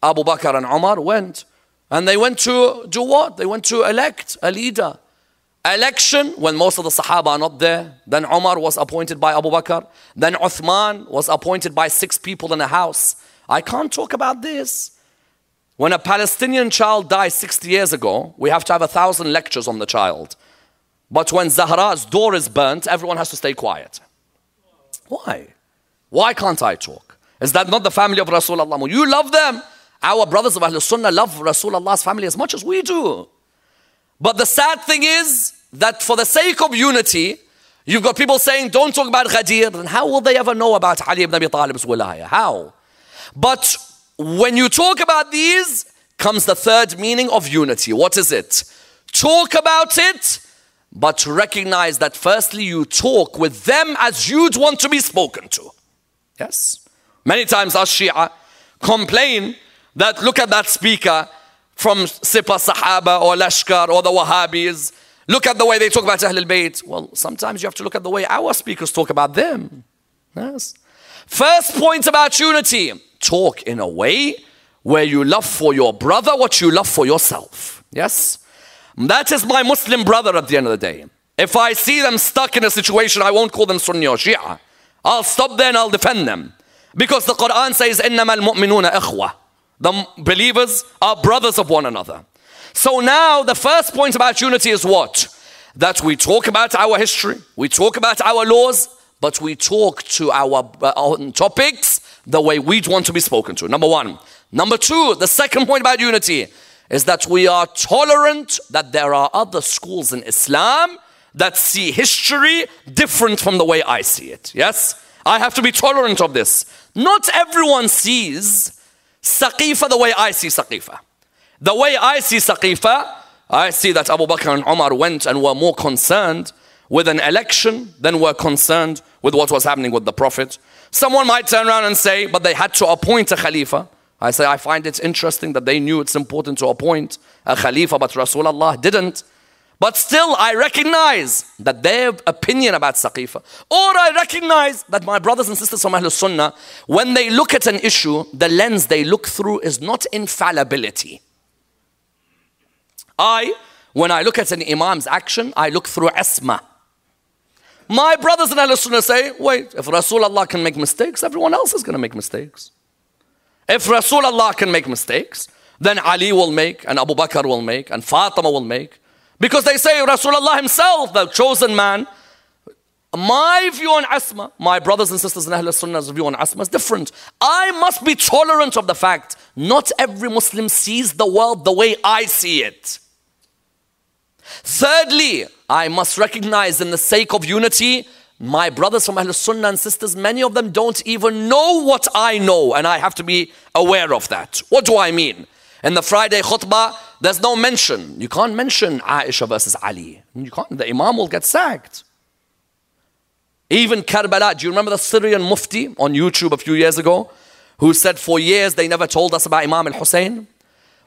Abu Bakr and Umar went. And they went to do what? They went to elect a leader. Election, when most of the Sahaba are not there. Then Umar was appointed by Abu Bakr. Then Uthman was appointed by six people in a house. I can't talk about this. When a Palestinian child dies 60 years ago, we have to have a thousand lectures on the child. But when Zahra's door is burnt, everyone has to stay quiet. Why? Why can't I talk? Is that not the family of Rasulullah? You love them. Our brothers of Ahlul Sunnah love Rasulullah's family as much as we do. But the sad thing is that for the sake of unity, you've got people saying, don't talk about Ghadir. Then how will they ever know about Ali ibn Abi Talib's wilaya? How? But when you talk about these, comes the third meaning of unity. What is it? Talk about it but recognize that firstly you talk with them as you'd want to be spoken to. Yes. Many times us Shia complain that look at that speaker from Sipa Sahaba or Lashkar or the Wahhabis. Look at the way they talk about Ahlul Bayt. Well, sometimes you have to look at the way our speakers talk about them. Yes. First point about unity talk in a way where you love for your brother what you love for yourself. Yes. That is my Muslim brother at the end of the day. If I see them stuck in a situation, I won't call them Sunni or Shia. I'll stop there and I'll defend them. Because the Quran says, إِنَّمَا الْمُؤْمِنُونَ إِخْوَةً The believers are brothers of one another. So now the first point about unity is what? That we talk about our history, we talk about our laws, but we talk to our uh, topics the way we'd want to be spoken to. Number one. Number two, the second point about unity is that we are tolerant that there are other schools in Islam that see history different from the way I see it. Yes? I have to be tolerant of this. Not everyone sees Saqifa the way I see Saqifa. The way I see Saqifa, I see that Abu Bakr and Umar went and were more concerned with an election than were concerned with what was happening with the Prophet. Someone might turn around and say, but they had to appoint a Khalifa. I say, I find it interesting that they knew it's important to appoint a Khalifa, but Rasulullah didn't. But still, I recognize that their opinion about Saqifa, or I recognize that my brothers and sisters from Ahlul Sunnah, when they look at an issue, the lens they look through is not infallibility. I, when I look at an Imam's action, I look through Asma. My brothers in Ahlul Sunnah say, wait, if Rasulullah can make mistakes, everyone else is going to make mistakes. If Rasulullah can make mistakes, then Ali will make, and Abu Bakr will make, and Fatima will make. Because they say Rasulullah himself, the chosen man, my view on Asma, my brothers and sisters in Ahl Sunnah's view on Asma is different. I must be tolerant of the fact not every Muslim sees the world the way I see it. Thirdly, I must recognize in the sake of unity my brothers from Ahlul Sunnah and sisters, many of them don't even know what I know, and I have to be aware of that. What do I mean? In the Friday khutbah, there's no mention. You can't mention Aisha versus Ali. You can't. The Imam will get sacked. Even Karbala, do you remember the Syrian Mufti on YouTube a few years ago who said for years they never told us about Imam al Hussein?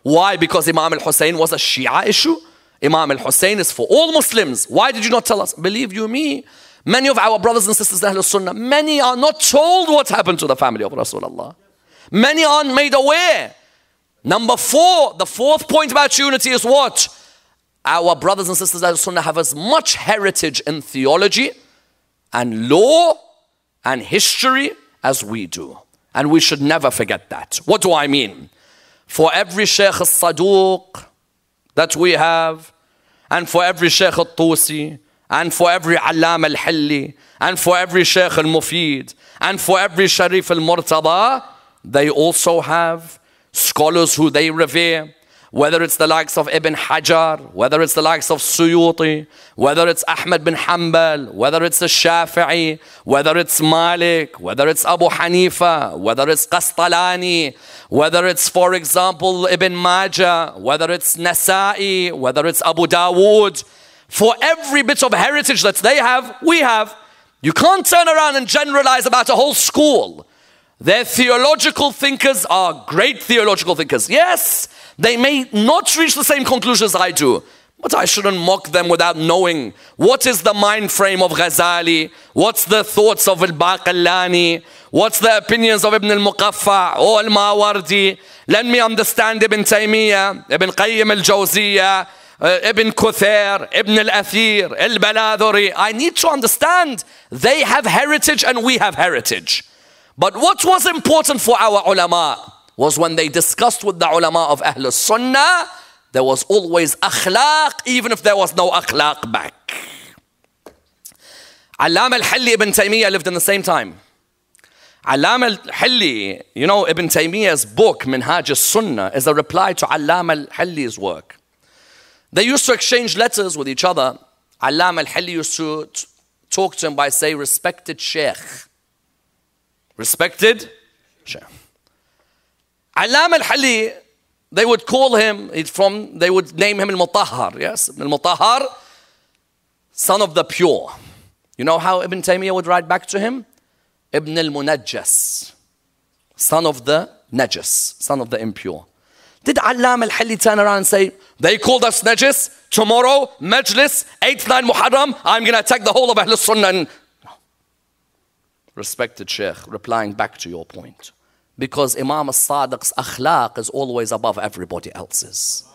Why? Because Imam al Hussein was a Shia issue. Imam al Hussein is for all Muslims. Why did you not tell us? Believe you me, Many of our brothers and sisters Ahlul Sunnah, many are not told what happened to the family of Rasulullah. Many aren't made aware. Number four, the fourth point about unity is what? Our brothers and sisters Ahlul Sunnah have as much heritage in theology and law and history as we do. And we should never forget that. What do I mean? For every Shaykh al-Saduq that we have, and for every Shaykh al-Tusi, and for every Allam al Hilli, and for every Shaykh al Mufid, and for every Sharif al Murtada, they also have scholars who they revere. Whether it's the likes of Ibn Hajar, whether it's the likes of Suyuti, whether it's Ahmed bin Hanbal, whether it's the Shafi'i, whether it's Malik, whether it's Abu Hanifa, whether it's Qastalani, whether it's, for example, Ibn Majah, whether it's Nasa'i, whether it's Abu Dawood, for every bit of heritage that they have, we have. You can't turn around and generalize about a whole school. Their theological thinkers are great theological thinkers. Yes, they may not reach the same conclusions I do, but I shouldn't mock them without knowing what is the mind frame of Ghazali, what's the thoughts of al-Baqillani, what's the opinions of Ibn al-Muqaffa or al-Mawardi. Let me understand Ibn Taymiyyah, Ibn Qayyim al-Jawziyah, uh, Ibn Kathir, Ibn al-Athir, al-Baladhuri. I need to understand they have heritage and we have heritage. But what was important for our ulama was when they discussed with the ulama of Ahl Sunnah, there was always akhlaq, even if there was no akhlaq back. Alam al-Hilli ibn Taymiyyah lived in the same time. Alam al-Hilli, you know, Ibn Taymiyyah's book, Minhaj al-Sunnah, is a reply to Alam al-Hilli's work. They used to exchange letters with each other. Alam al-Hilli used to talk to him by saying, respected Sheikh. Respected Sheikh. Alam al-Hilli, they would call him from, they would name him al-Mutahhar, yes? Al-Mutahhar, son of the pure. You know how Ibn Taymiyyah would write back to him? Ibn al-Munajjas, son of the Najas, son of the impure. Did Allam al-Hilli turn around and say, they called us Najis, tomorrow, Majlis, 8th 9 Muharram, I'm going to attack the whole of Ahl Sunnah. No. Respected Sheikh, replying back to your point. Because Imam al-Sadiq's akhlaq is always above everybody else's.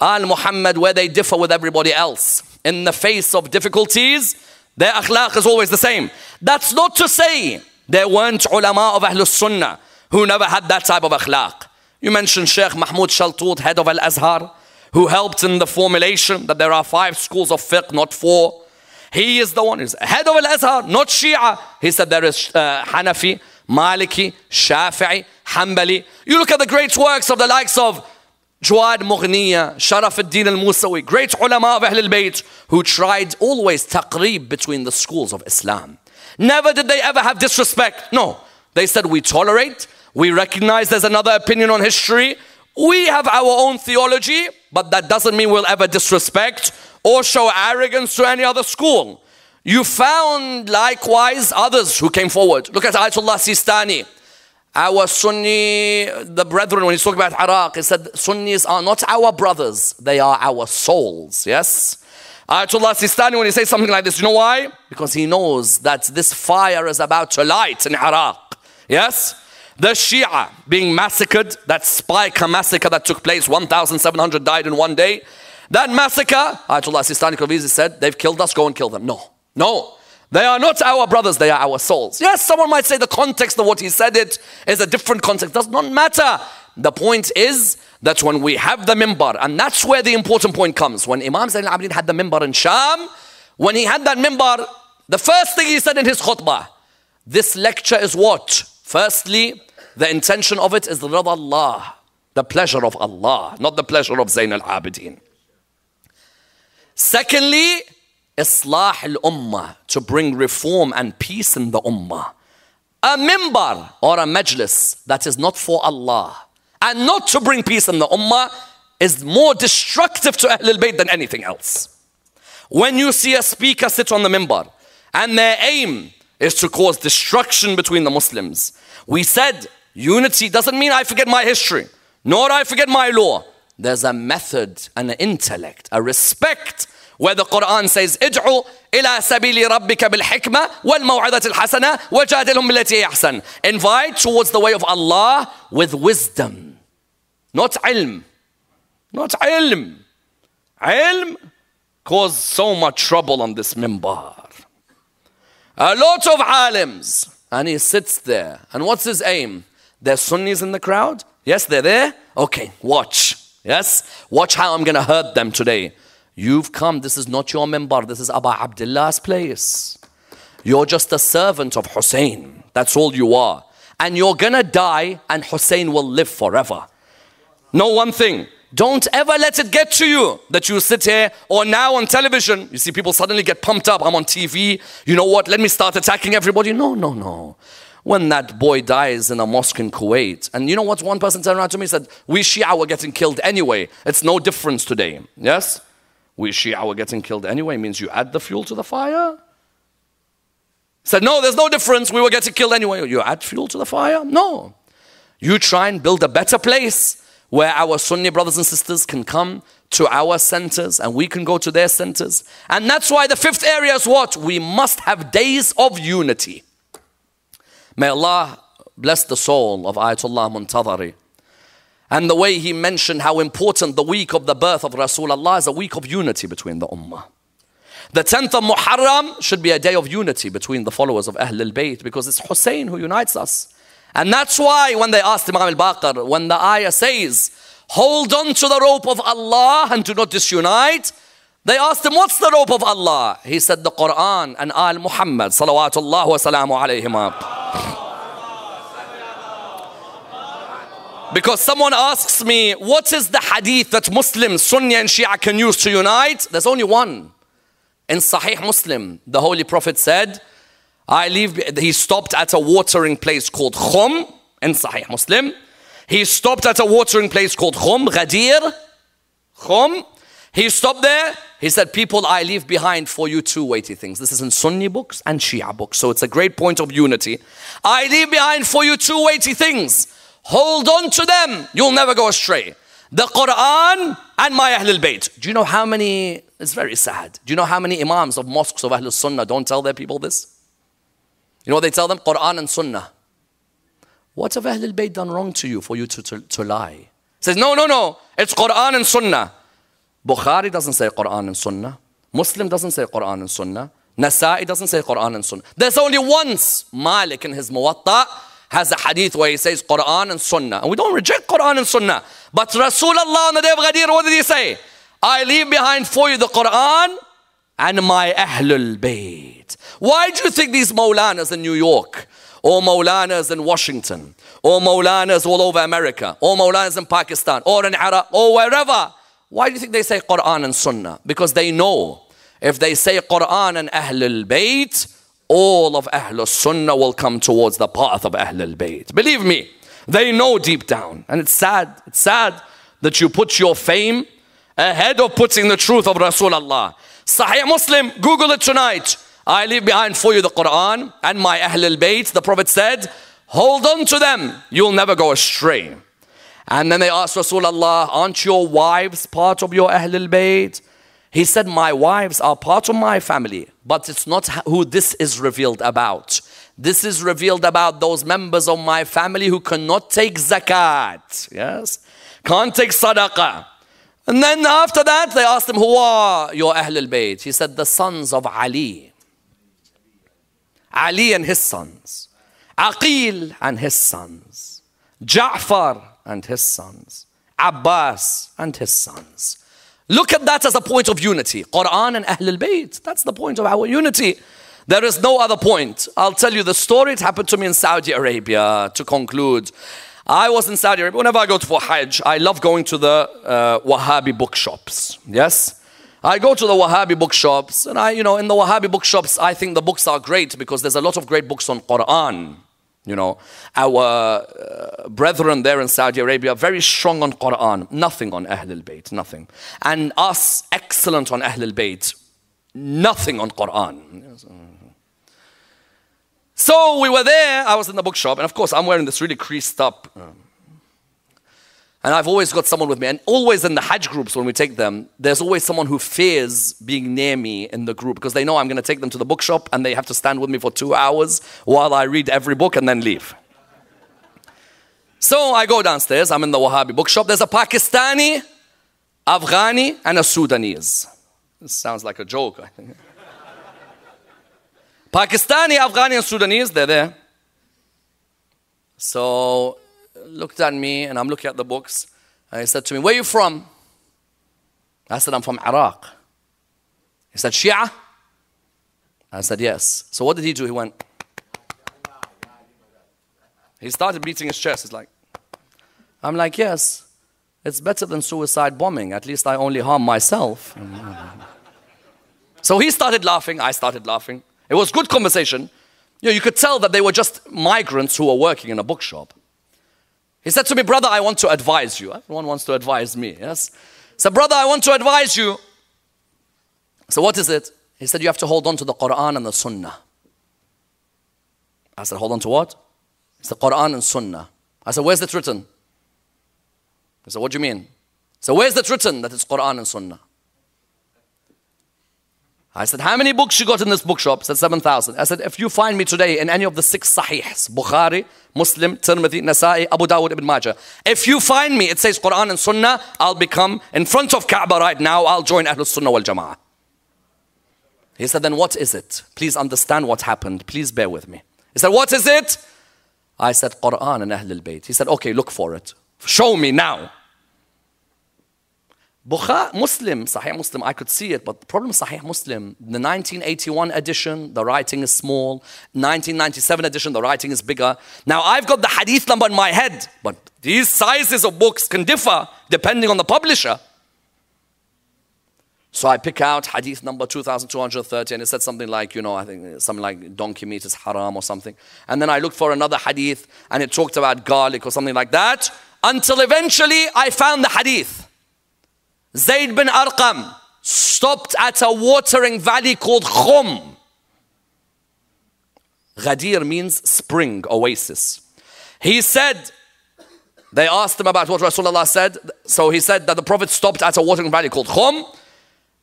Al Muhammad, where they differ with everybody else, in the face of difficulties, their akhlaq is always the same. That's not to say there weren't ulama of Ahl Sunnah who never had that type of akhlaq. You mentioned Sheikh Mahmoud Shaltut, head of Al Azhar, who helped in the formulation that there are five schools of fiqh, not four. He is the one who's head of Al Azhar, not Shia. He said there is uh, Hanafi, Maliki, Shafi'i, Hanbali. You look at the great works of the likes of Jawad Mughniya, Sharaf al-Din al-Musawi, great ulama of Ahl al-Bayt who tried always taqreeb between the schools of Islam. Never did they ever have disrespect. No. They said we tolerate, we recognize there's another opinion on history. We have our own theology, but that doesn't mean we'll ever disrespect or show arrogance to any other school. You found likewise others who came forward. Look at Ayatollah Sistani. Our Sunni, the brethren, when he's talking about Iraq, he said Sunnis are not our brothers, they are our souls. Yes? Ayatollah Sistani, when he says something like this, you know why? Because he knows that this fire is about to light in Iraq. Yes? The Shia being massacred, that Speicher massacre that took place, 1,700 died in one day. That massacre, Ayatollah Sistani Khavizi said, they've killed us, go and kill them. No, no. They are not our brothers, they are our souls. Yes, someone might say the context of what he said it is a different context. Does not matter. The point is that when we have the mimbar, and that's where the important point comes. When Imam Zain al-Abidin had the mimbar in Sham, when he had that mimbar, the first thing he said in his khutbah, this lecture is what? Firstly, the intention of it is the Allah, the pleasure of Allah, not the pleasure of Zain al-Abidin. Secondly, Islah al-Ummah, to bring reform and peace in the Ummah. A mimbar or a majlis that is not for Allah and not to bring peace in the Ummah is more destructive to Ahlul Bayt than anything else. When you see a speaker sit on the mimbar and their aim is to cause destruction between the Muslims, we said unity doesn't mean I forget my history, nor I forget my law There's a method, an intellect, a respect where the Quran says, ادعوا إلى سبيل ربك بالحكمة والموعظة الحسنة وجادلهم بالتي أحسن. Invite towards the way of Allah with wisdom. Not ilm. Not ilm. Ilm caused so much trouble on this mimbar. A lot of alims. And he sits there. And what's his aim? There's Sunnis in the crowd? Yes, they're there? Okay, watch. Yes? Watch how I'm going to hurt them today. You've come, this is not your mimbar, this is Abu Abdullah's place. You're just a servant of Hussein. That's all you are. And you're gonna die, and Hussein will live forever. Know one thing don't ever let it get to you that you sit here or now on television. You see people suddenly get pumped up. I'm on TV. You know what? Let me start attacking everybody. No, no, no. When that boy dies in a mosque in Kuwait, and you know what? One person turned around to me said, We Shia were getting killed anyway. It's no difference today. Yes? we Shia were getting killed anyway means you add the fuel to the fire? Said, no, there's no difference. We were getting killed anyway. You add fuel to the fire? No. You try and build a better place where our Sunni brothers and sisters can come to our centers and we can go to their centers. And that's why the fifth area is what? We must have days of unity. May Allah bless the soul of Ayatollah Muntadhari. And the way he mentioned how important the week of the birth of Rasulullah is a week of unity between the Ummah. The 10th of Muharram should be a day of unity between the followers of Ahl al-Bayt because it's Hussein who unites us. And that's why when they asked Imam al-Baqir, when the ayah says, hold on to the rope of Allah and do not disunite, they asked him, what's the rope of Allah? He said, the Quran and Al Muhammad, salawatullah wa salamu. Because someone asks me, what is the hadith that Muslims, Sunni and Shia can use to unite? There's only one. In Sahih Muslim, the Holy Prophet said, I leave, he stopped at a watering place called Khum in Sahih Muslim. He stopped at a watering place called Khum, Ghadir. Khum. He stopped there. He said, People, I leave behind for you two weighty things. This is in Sunni books and Shia books. So it's a great point of unity. I leave behind for you two weighty things. Hold on to them. You'll never go astray. The Quran and my Ahlul Bayt. Do you know how many, it's very sad. Do you know how many Imams of mosques of Ahlul Sunnah don't tell their people this? You know what they tell them? Quran and Sunnah. What have Ahlul Bayt done wrong to you for you to, to, to lie? says, no, no, no. It's Quran and Sunnah. Bukhari doesn't say Quran and Sunnah. Muslim doesn't say Quran and Sunnah. Nasa'i doesn't say Quran and Sunnah. There's only once Malik in his Muwatta has a hadith where he says Quran and Sunnah. And we don't reject Quran and Sunnah. But Rasulullah on the day of Ghadir, what did he say? I leave behind for you the Quran and my Ahlul Bayt. Why do you think these Maulanas in New York, or Maulanas in Washington, or Maulanas all over America, or Maulanas in Pakistan, or in Iraq, or wherever, why do you think they say Quran and Sunnah? Because they know if they say Quran and Ahlul Bayt, all of Ahlul Sunnah will come towards the path of Ahlul Bayt. Believe me, they know deep down. And it's sad, it's sad that you put your fame ahead of putting the truth of Rasulullah. Sahih Muslim, Google it tonight. I leave behind for you the Quran and my Ahlul Bayt. The Prophet said, hold on to them, you'll never go astray. And then they asked Rasulullah, aren't your wives part of your Ahlul Bayt? He said, My wives are part of my family, but it's not who this is revealed about. This is revealed about those members of my family who cannot take zakat. Yes? Can't take sadaqah. And then after that, they asked him, Who are your Ahlul Bayt? He said, The sons of Ali. Ali and his sons. Aqil and his sons. Ja'far and his sons. Abbas and his sons. Look at that as a point of unity. Quran and Ahlul Bayt. That's the point of our unity. There is no other point. I'll tell you the story. It happened to me in Saudi Arabia to conclude. I was in Saudi Arabia. Whenever I go for Hajj, I love going to the uh, Wahhabi bookshops. Yes? I go to the Wahhabi bookshops, and I, you know, in the Wahhabi bookshops, I think the books are great because there's a lot of great books on Quran. You know, our uh, brethren there in Saudi Arabia, very strong on Quran, nothing on Ahlul Bayt, nothing. And us, excellent on Ahlul Bayt, nothing on Quran. So we were there, I was in the bookshop, and of course, I'm wearing this really creased up. Um, and I've always got someone with me. And always in the Hajj groups, when we take them, there's always someone who fears being near me in the group because they know I'm going to take them to the bookshop and they have to stand with me for two hours while I read every book and then leave. So I go downstairs. I'm in the Wahhabi bookshop. There's a Pakistani, Afghani, and a Sudanese. This sounds like a joke, I think. Pakistani, Afghani, and Sudanese, they're there. So looked at me and I'm looking at the books. And he said to me, Where are you from? I said, I'm from Iraq. He said, Shia? I said, Yes. So what did he do? He went, He started beating his chest. He's like, I'm like, Yes. It's better than suicide bombing. At least I only harm myself. so he started laughing. I started laughing. It was good conversation. You know, you could tell that they were just migrants who were working in a bookshop. He said to me, Brother, I want to advise you. Everyone wants to advise me, yes? So, brother, I want to advise you. So, what is it? He said, You have to hold on to the Quran and the Sunnah. I said, hold on to what? It's the Quran and Sunnah. I said, where's that written? He said, what do you mean? So where's that written that it's Quran and Sunnah? I said, how many books you got in this bookshop? He said, 7,000. I said, if you find me today in any of the six Sahihs, Bukhari, Muslim, Tirmidhi, Nasa'i, Abu Dawud, Ibn Majah, if you find me, it says Quran and Sunnah, I'll become in front of Kaaba right now, I'll join Ahlul Sunnah wal Jama'ah. He said, then what is it? Please understand what happened. Please bear with me. He said, what is it? I said, Quran and Ahlul Bayt. He said, okay, look for it. Show me now. Bukhari, Muslim, Sahih Muslim, I could see it, but the problem is Sahih Muslim, the 1981 edition, the writing is small. 1997 edition, the writing is bigger. Now I've got the hadith number in my head, but these sizes of books can differ depending on the publisher. So I pick out hadith number 2230 and it said something like, you know, I think something like donkey meat is haram or something. And then I looked for another hadith and it talked about garlic or something like that until eventually I found the hadith. Zayd bin Arqam stopped at a watering valley called Khum. Ghadir means spring, oasis. He said, they asked him about what Rasulullah said. So he said that the Prophet stopped at a watering valley called Khum.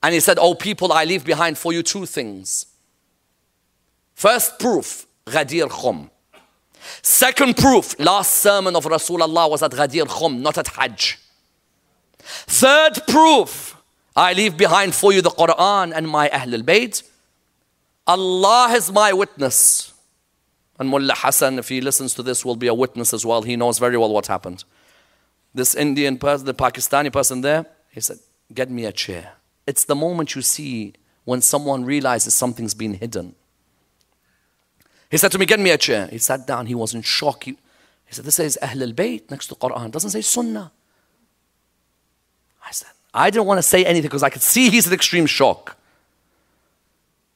And he said, Oh people, I leave behind for you two things. First proof, Ghadir Khum. Second proof, last sermon of Rasulullah was at Ghadir Khum, not at Hajj. Third proof, I leave behind for you the Quran and my Ahlul Bayt. Allah is my witness. And Mullah Hassan, if he listens to this, will be a witness as well. He knows very well what happened. This Indian person, the Pakistani person there, he said, Get me a chair. It's the moment you see when someone realizes something's been hidden. He said to me, Get me a chair. He sat down, he was in shock. He, he said, This says Ahlul Bayt next to Quran, it doesn't say Sunnah. I said, I didn't want to say anything because I could see he's in extreme shock.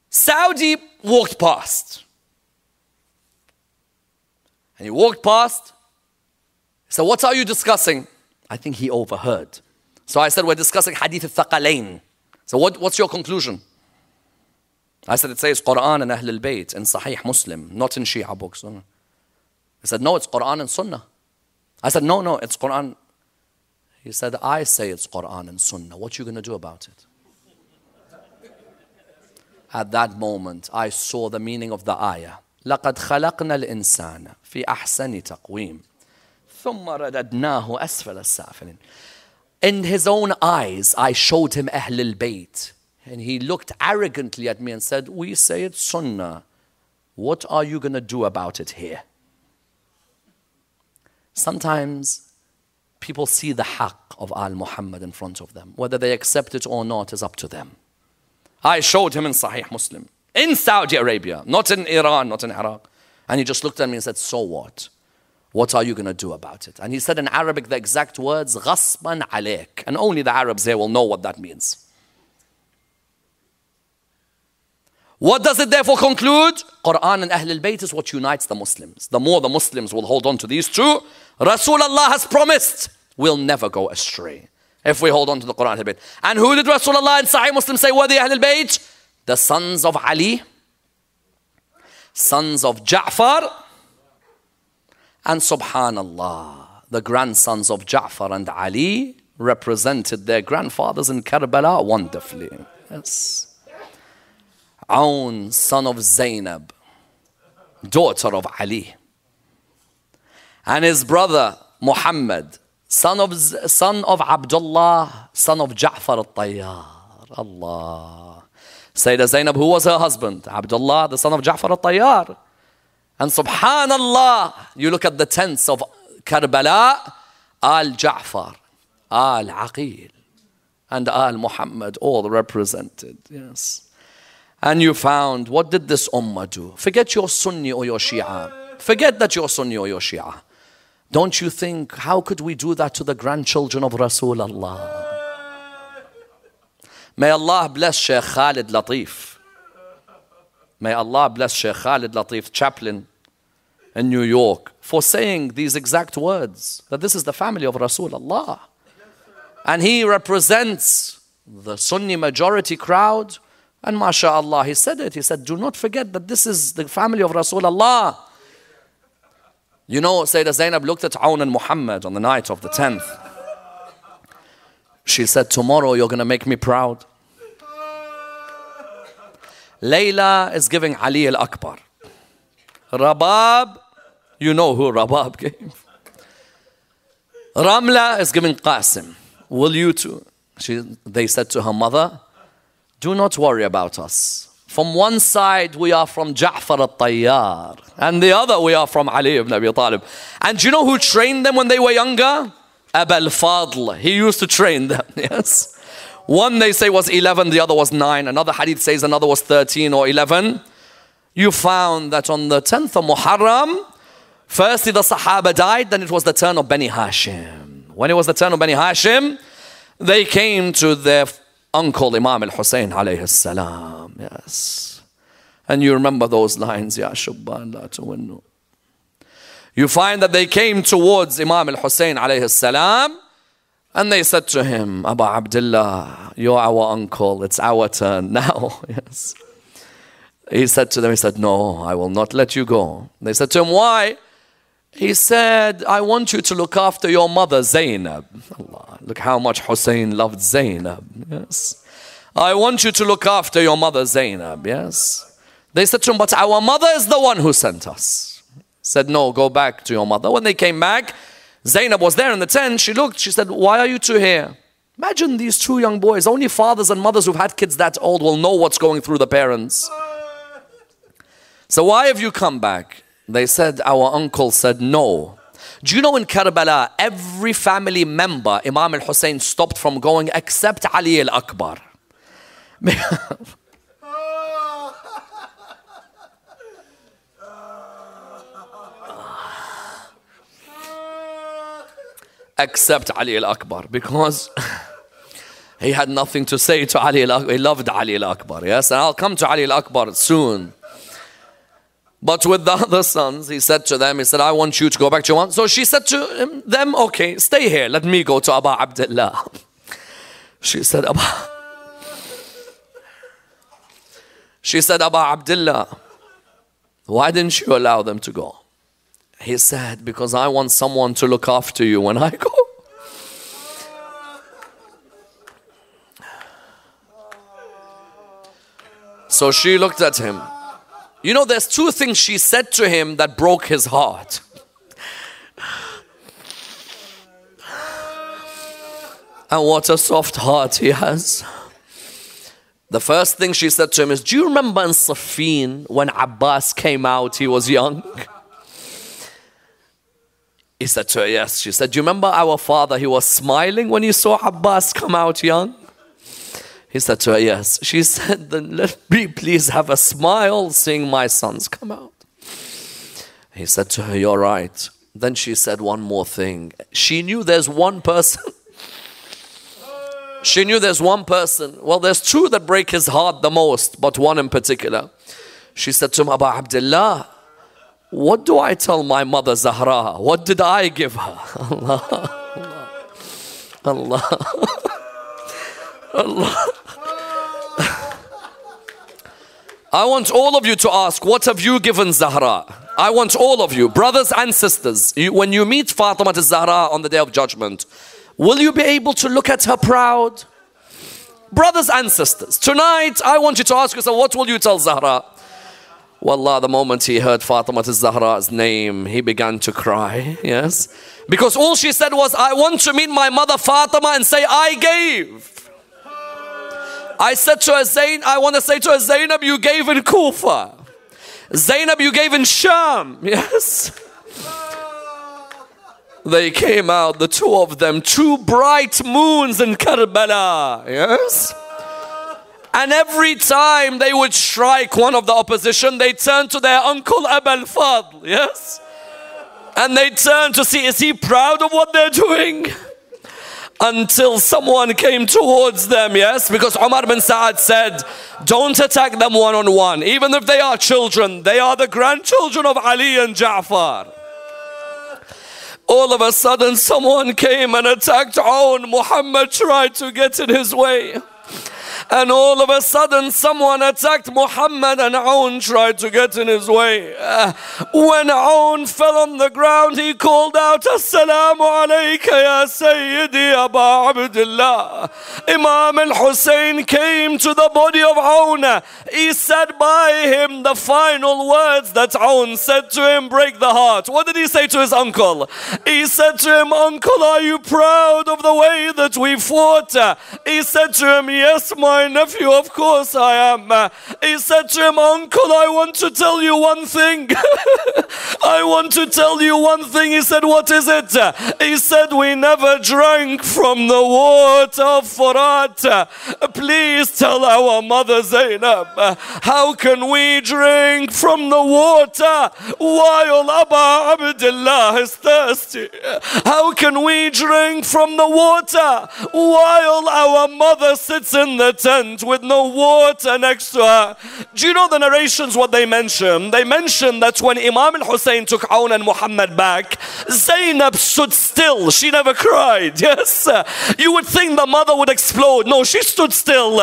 Saudi walked past. And he walked past. He said, What are you discussing? I think he overheard. So I said, We're discussing Hadith al Thaqalain. So what, what's your conclusion? I said, It says Quran and Ahl al Bayt in Sahih Muslim, not in Shia books. He said, No, it's Quran and Sunnah. I said, No, no, it's Quran he said, I say it's Quran and Sunnah. What you going to do about it? At that moment, I saw the meaning of the ayah. لقد خلقنا الإنسان في أحسن تقويم ثم رددناه أسفل السافلين In his own eyes, I showed him أهل البيت. And he looked arrogantly at me and said, We say it's Sunnah. What are you going to do about it here? Sometimes people see the haqq of Al Muhammad in front of them. Whether they accept it or not is up to them. I showed him in Sahih Muslim, in Saudi Arabia, not in Iran, not in Iraq. And he just looked at me and said, So what? What are you going to do about it? And he said in Arabic the exact words, غصبا عليك. And only the Arabs here will know what that means. What does it therefore conclude? Quran and Ahlul Bayt is what unites the Muslims. The more the Muslims will hold on to these two, Rasulullah has promised we'll never go astray if we hold on to the Quran and Ahlul Bayt. And who did Rasulullah and Sahih Muslim say were the Ahlul Bayt? The sons of Ali, sons of Ja'far, and Subhanallah, the grandsons of Ja'far and Ali represented their grandfathers in Karbala wonderfully. Yes. Aun, son of Zainab, daughter of Ali. And his brother Muhammad, son of, son of Abdullah, son of Ja'far al-Tayyar. Allah. Sayyidah Zainab, who was her husband? Abdullah, the son of Ja'far al-Tayyar. And subhanallah, you look at the tents of Karbala, Al Ja'far, Al Aqil, and Al Muhammad, all represented. Yes. And you found, what did this ummah do? Forget your Sunni or your Shia. Forget that you're Sunni or your Shia. Don't you think, how could we do that to the grandchildren of Rasulullah? May Allah bless Sheikh Khalid Latif. May Allah bless Sheikh Khalid Latif, chaplain in New York, for saying these exact words that this is the family of Rasulullah. And he represents the Sunni majority crowd and mashallah, he said it. He said, Do not forget that this is the family of Rasulullah. You know, Sayyidah Zainab looked at Aun and Muhammad on the night of the 10th. She said, Tomorrow you're going to make me proud. Layla is giving Ali al Akbar. Rabab, you know who Rabab gave. Ramla is giving Qasim. Will you too? She, they said to her mother, Do not worry about us. From one side, we are from Ja'far al-Tayyar. And the other, we are from Ali ibn Abi Talib. And do you know who trained them when they were younger? Abu al-Fadl. He used to train them, yes. One they say was 11, the other was 9. Another hadith says another was 13 or 11. You found that on the 10th of Muharram, firstly the Sahaba died, then it was the turn of Bani Hashim. When it was the turn of Bani Hashim, they came to their uncle Imam al-Hussein alayhi salam. Yes. And you remember those lines, Ya la tuwinnu. You find that they came towards Imam al-Hussein alayhi salam and they said to him, Abu Abdullah, you're our uncle, it's our turn now. yes. He said to them, he said, no, I will not let you go. They said to him, why? He said, I want you to look after your mother Zainab. Allah, look how much Hussein loved Zainab. Yes. I want you to look after your mother Zainab. Yes. They said to him, but our mother is the one who sent us. Said, no, go back to your mother. When they came back, Zainab was there in the tent. She looked, she said, why are you two here? Imagine these two young boys. Only fathers and mothers who've had kids that old will know what's going through the parents. So why have you come back? They said, Our uncle said no. Do you know in Karbala, every family member, Imam al Hussein stopped from going except Ali al Akbar. except Ali al Akbar because he had nothing to say to Ali al Akbar. He loved Ali al Akbar, yes, and I'll come to Ali al Akbar soon. But with the other sons, he said to them, he said, I want you to go back to your one. So she said to them, okay, stay here. Let me go to Abu Abdullah. She said, Abu. She said, Abdullah, why didn't you allow them to go? He said, because I want someone to look after you when I go. So she looked at him. You know, there's two things she said to him that broke his heart. And what a soft heart he has. The first thing she said to him is, Do you remember in Siffin when Abbas came out, he was young? He said to her, Yes. She said, Do you remember our father? He was smiling when he saw Abbas come out young? He said to her, Yes. She said, Then let me please have a smile seeing my sons come out. He said to her, You're right. Then she said one more thing. She knew there's one person. she knew there's one person. Well, there's two that break his heart the most, but one in particular. She said to him, Abu Abdullah, what do I tell my mother Zahra? What did I give her? Allah. Allah. Allah. I want all of you to ask, what have you given Zahra? I want all of you, brothers and sisters, you, when you meet Fatima Zahra on the day of judgment, will you be able to look at her proud? Brothers and sisters, tonight I want you to ask yourself, what will you tell Zahra? Wallah, the moment he heard Fatima Zahra's name, he began to cry. Yes. Because all she said was, I want to meet my mother Fatima and say, I gave. I said to her, Zain, I want to say to her, Zainab, you gave in Kufa. Zainab, you gave in Sham. Yes. They came out, the two of them, two bright moons in Karbala. Yes. And every time they would strike one of the opposition, they turned to their uncle Abul Fadl. Yes. And they turned to see, is he proud of what they're doing? Until someone came towards them, yes? Because Umar bin Sa'ad said, Don't attack them one on one. Even if they are children, they are the grandchildren of Ali and Ja'far. All of a sudden, someone came and attacked Aun. Muhammad tried to get in his way. And all of a sudden, someone attacked Muhammad, and Aoun tried to get in his way. Uh, when Aoun fell on the ground, he called out, Assalamu alayka ya Sayyidi Aba Abdullah. Imam al Hussein came to the body of Aoun. He said by him the final words that Aoun said to him break the heart. What did he say to his uncle? He said to him, Uncle, are you proud of the way that we fought? He said to him, Yes, my nephew, of course I am. He said to him, Uncle, I want to tell you one thing. I want to tell you one thing. He said, What is it? He said, We never drank from the water of Furat. Please tell our mother Zainab, how can we drink from the water while Abba Abdullah is thirsty? How can we drink from the water while our mother sits in the tent with no water next to her? Do you know the narrations what they mention? They mention that when Imam al Hussein took Aoun and Muhammad back, Zainab stood still. She never cried. Yes. You would think the mother would explode. No, she stood still.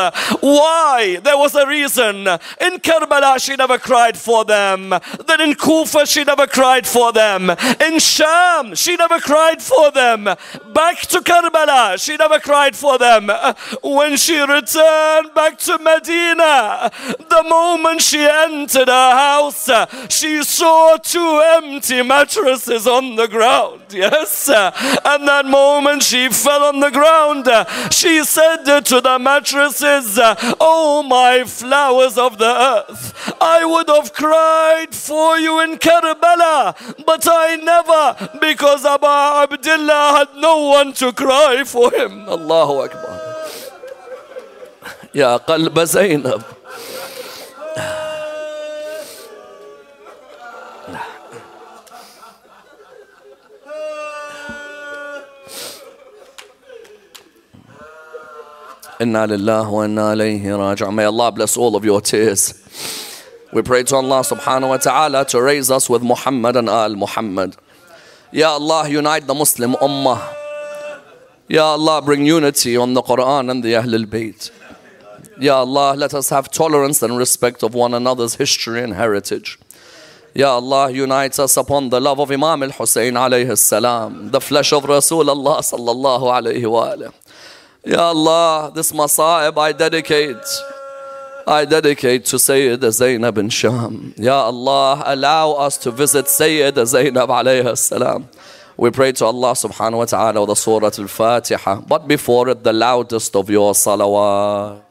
Why? There was a reason. In Karbala, she never cried for them. Then in Kufa, she never cried for them. In Sham, she never cried for them. Back to Karbala, she never cried for them. Uh, when she returned back to Medina, the moment she entered her house, she saw two empty mattresses on the ground. Yes. And that moment she fell on the ground, she said to the mattresses, Oh, my flowers of the earth, I would have cried for you in Karbala, but I never, because Aba Abdullah had no one to cry for him. Allahu Akbar. يا قلب زينب lillah wa inna alayhi raji'un. May Allah bless all of your tears. We pray to Allah subhanahu wa ta'ala to raise us with Muhammad and Al Muhammad. Ya Allah, unite the Muslim Ummah. Ya Allah, bring unity on the Quran and the Ahlul Bayt. Ya Allah, let us have tolerance and respect of one another's history and heritage. Ya Allah, unite us upon the love of Imam al Hussein alayhi salam, the flesh of Rasulullah sallallahu alayhi wa alayhi. Ya Allah, this masa'ib I dedicate. I dedicate to Sayyid Zainab bin Sham. Ya Allah, allow us to visit Sayyid Zainab alayhi salam. We pray to Allah subhanahu wa ta'ala the Surah Al-Fatiha. But before it, the loudest of your salawat.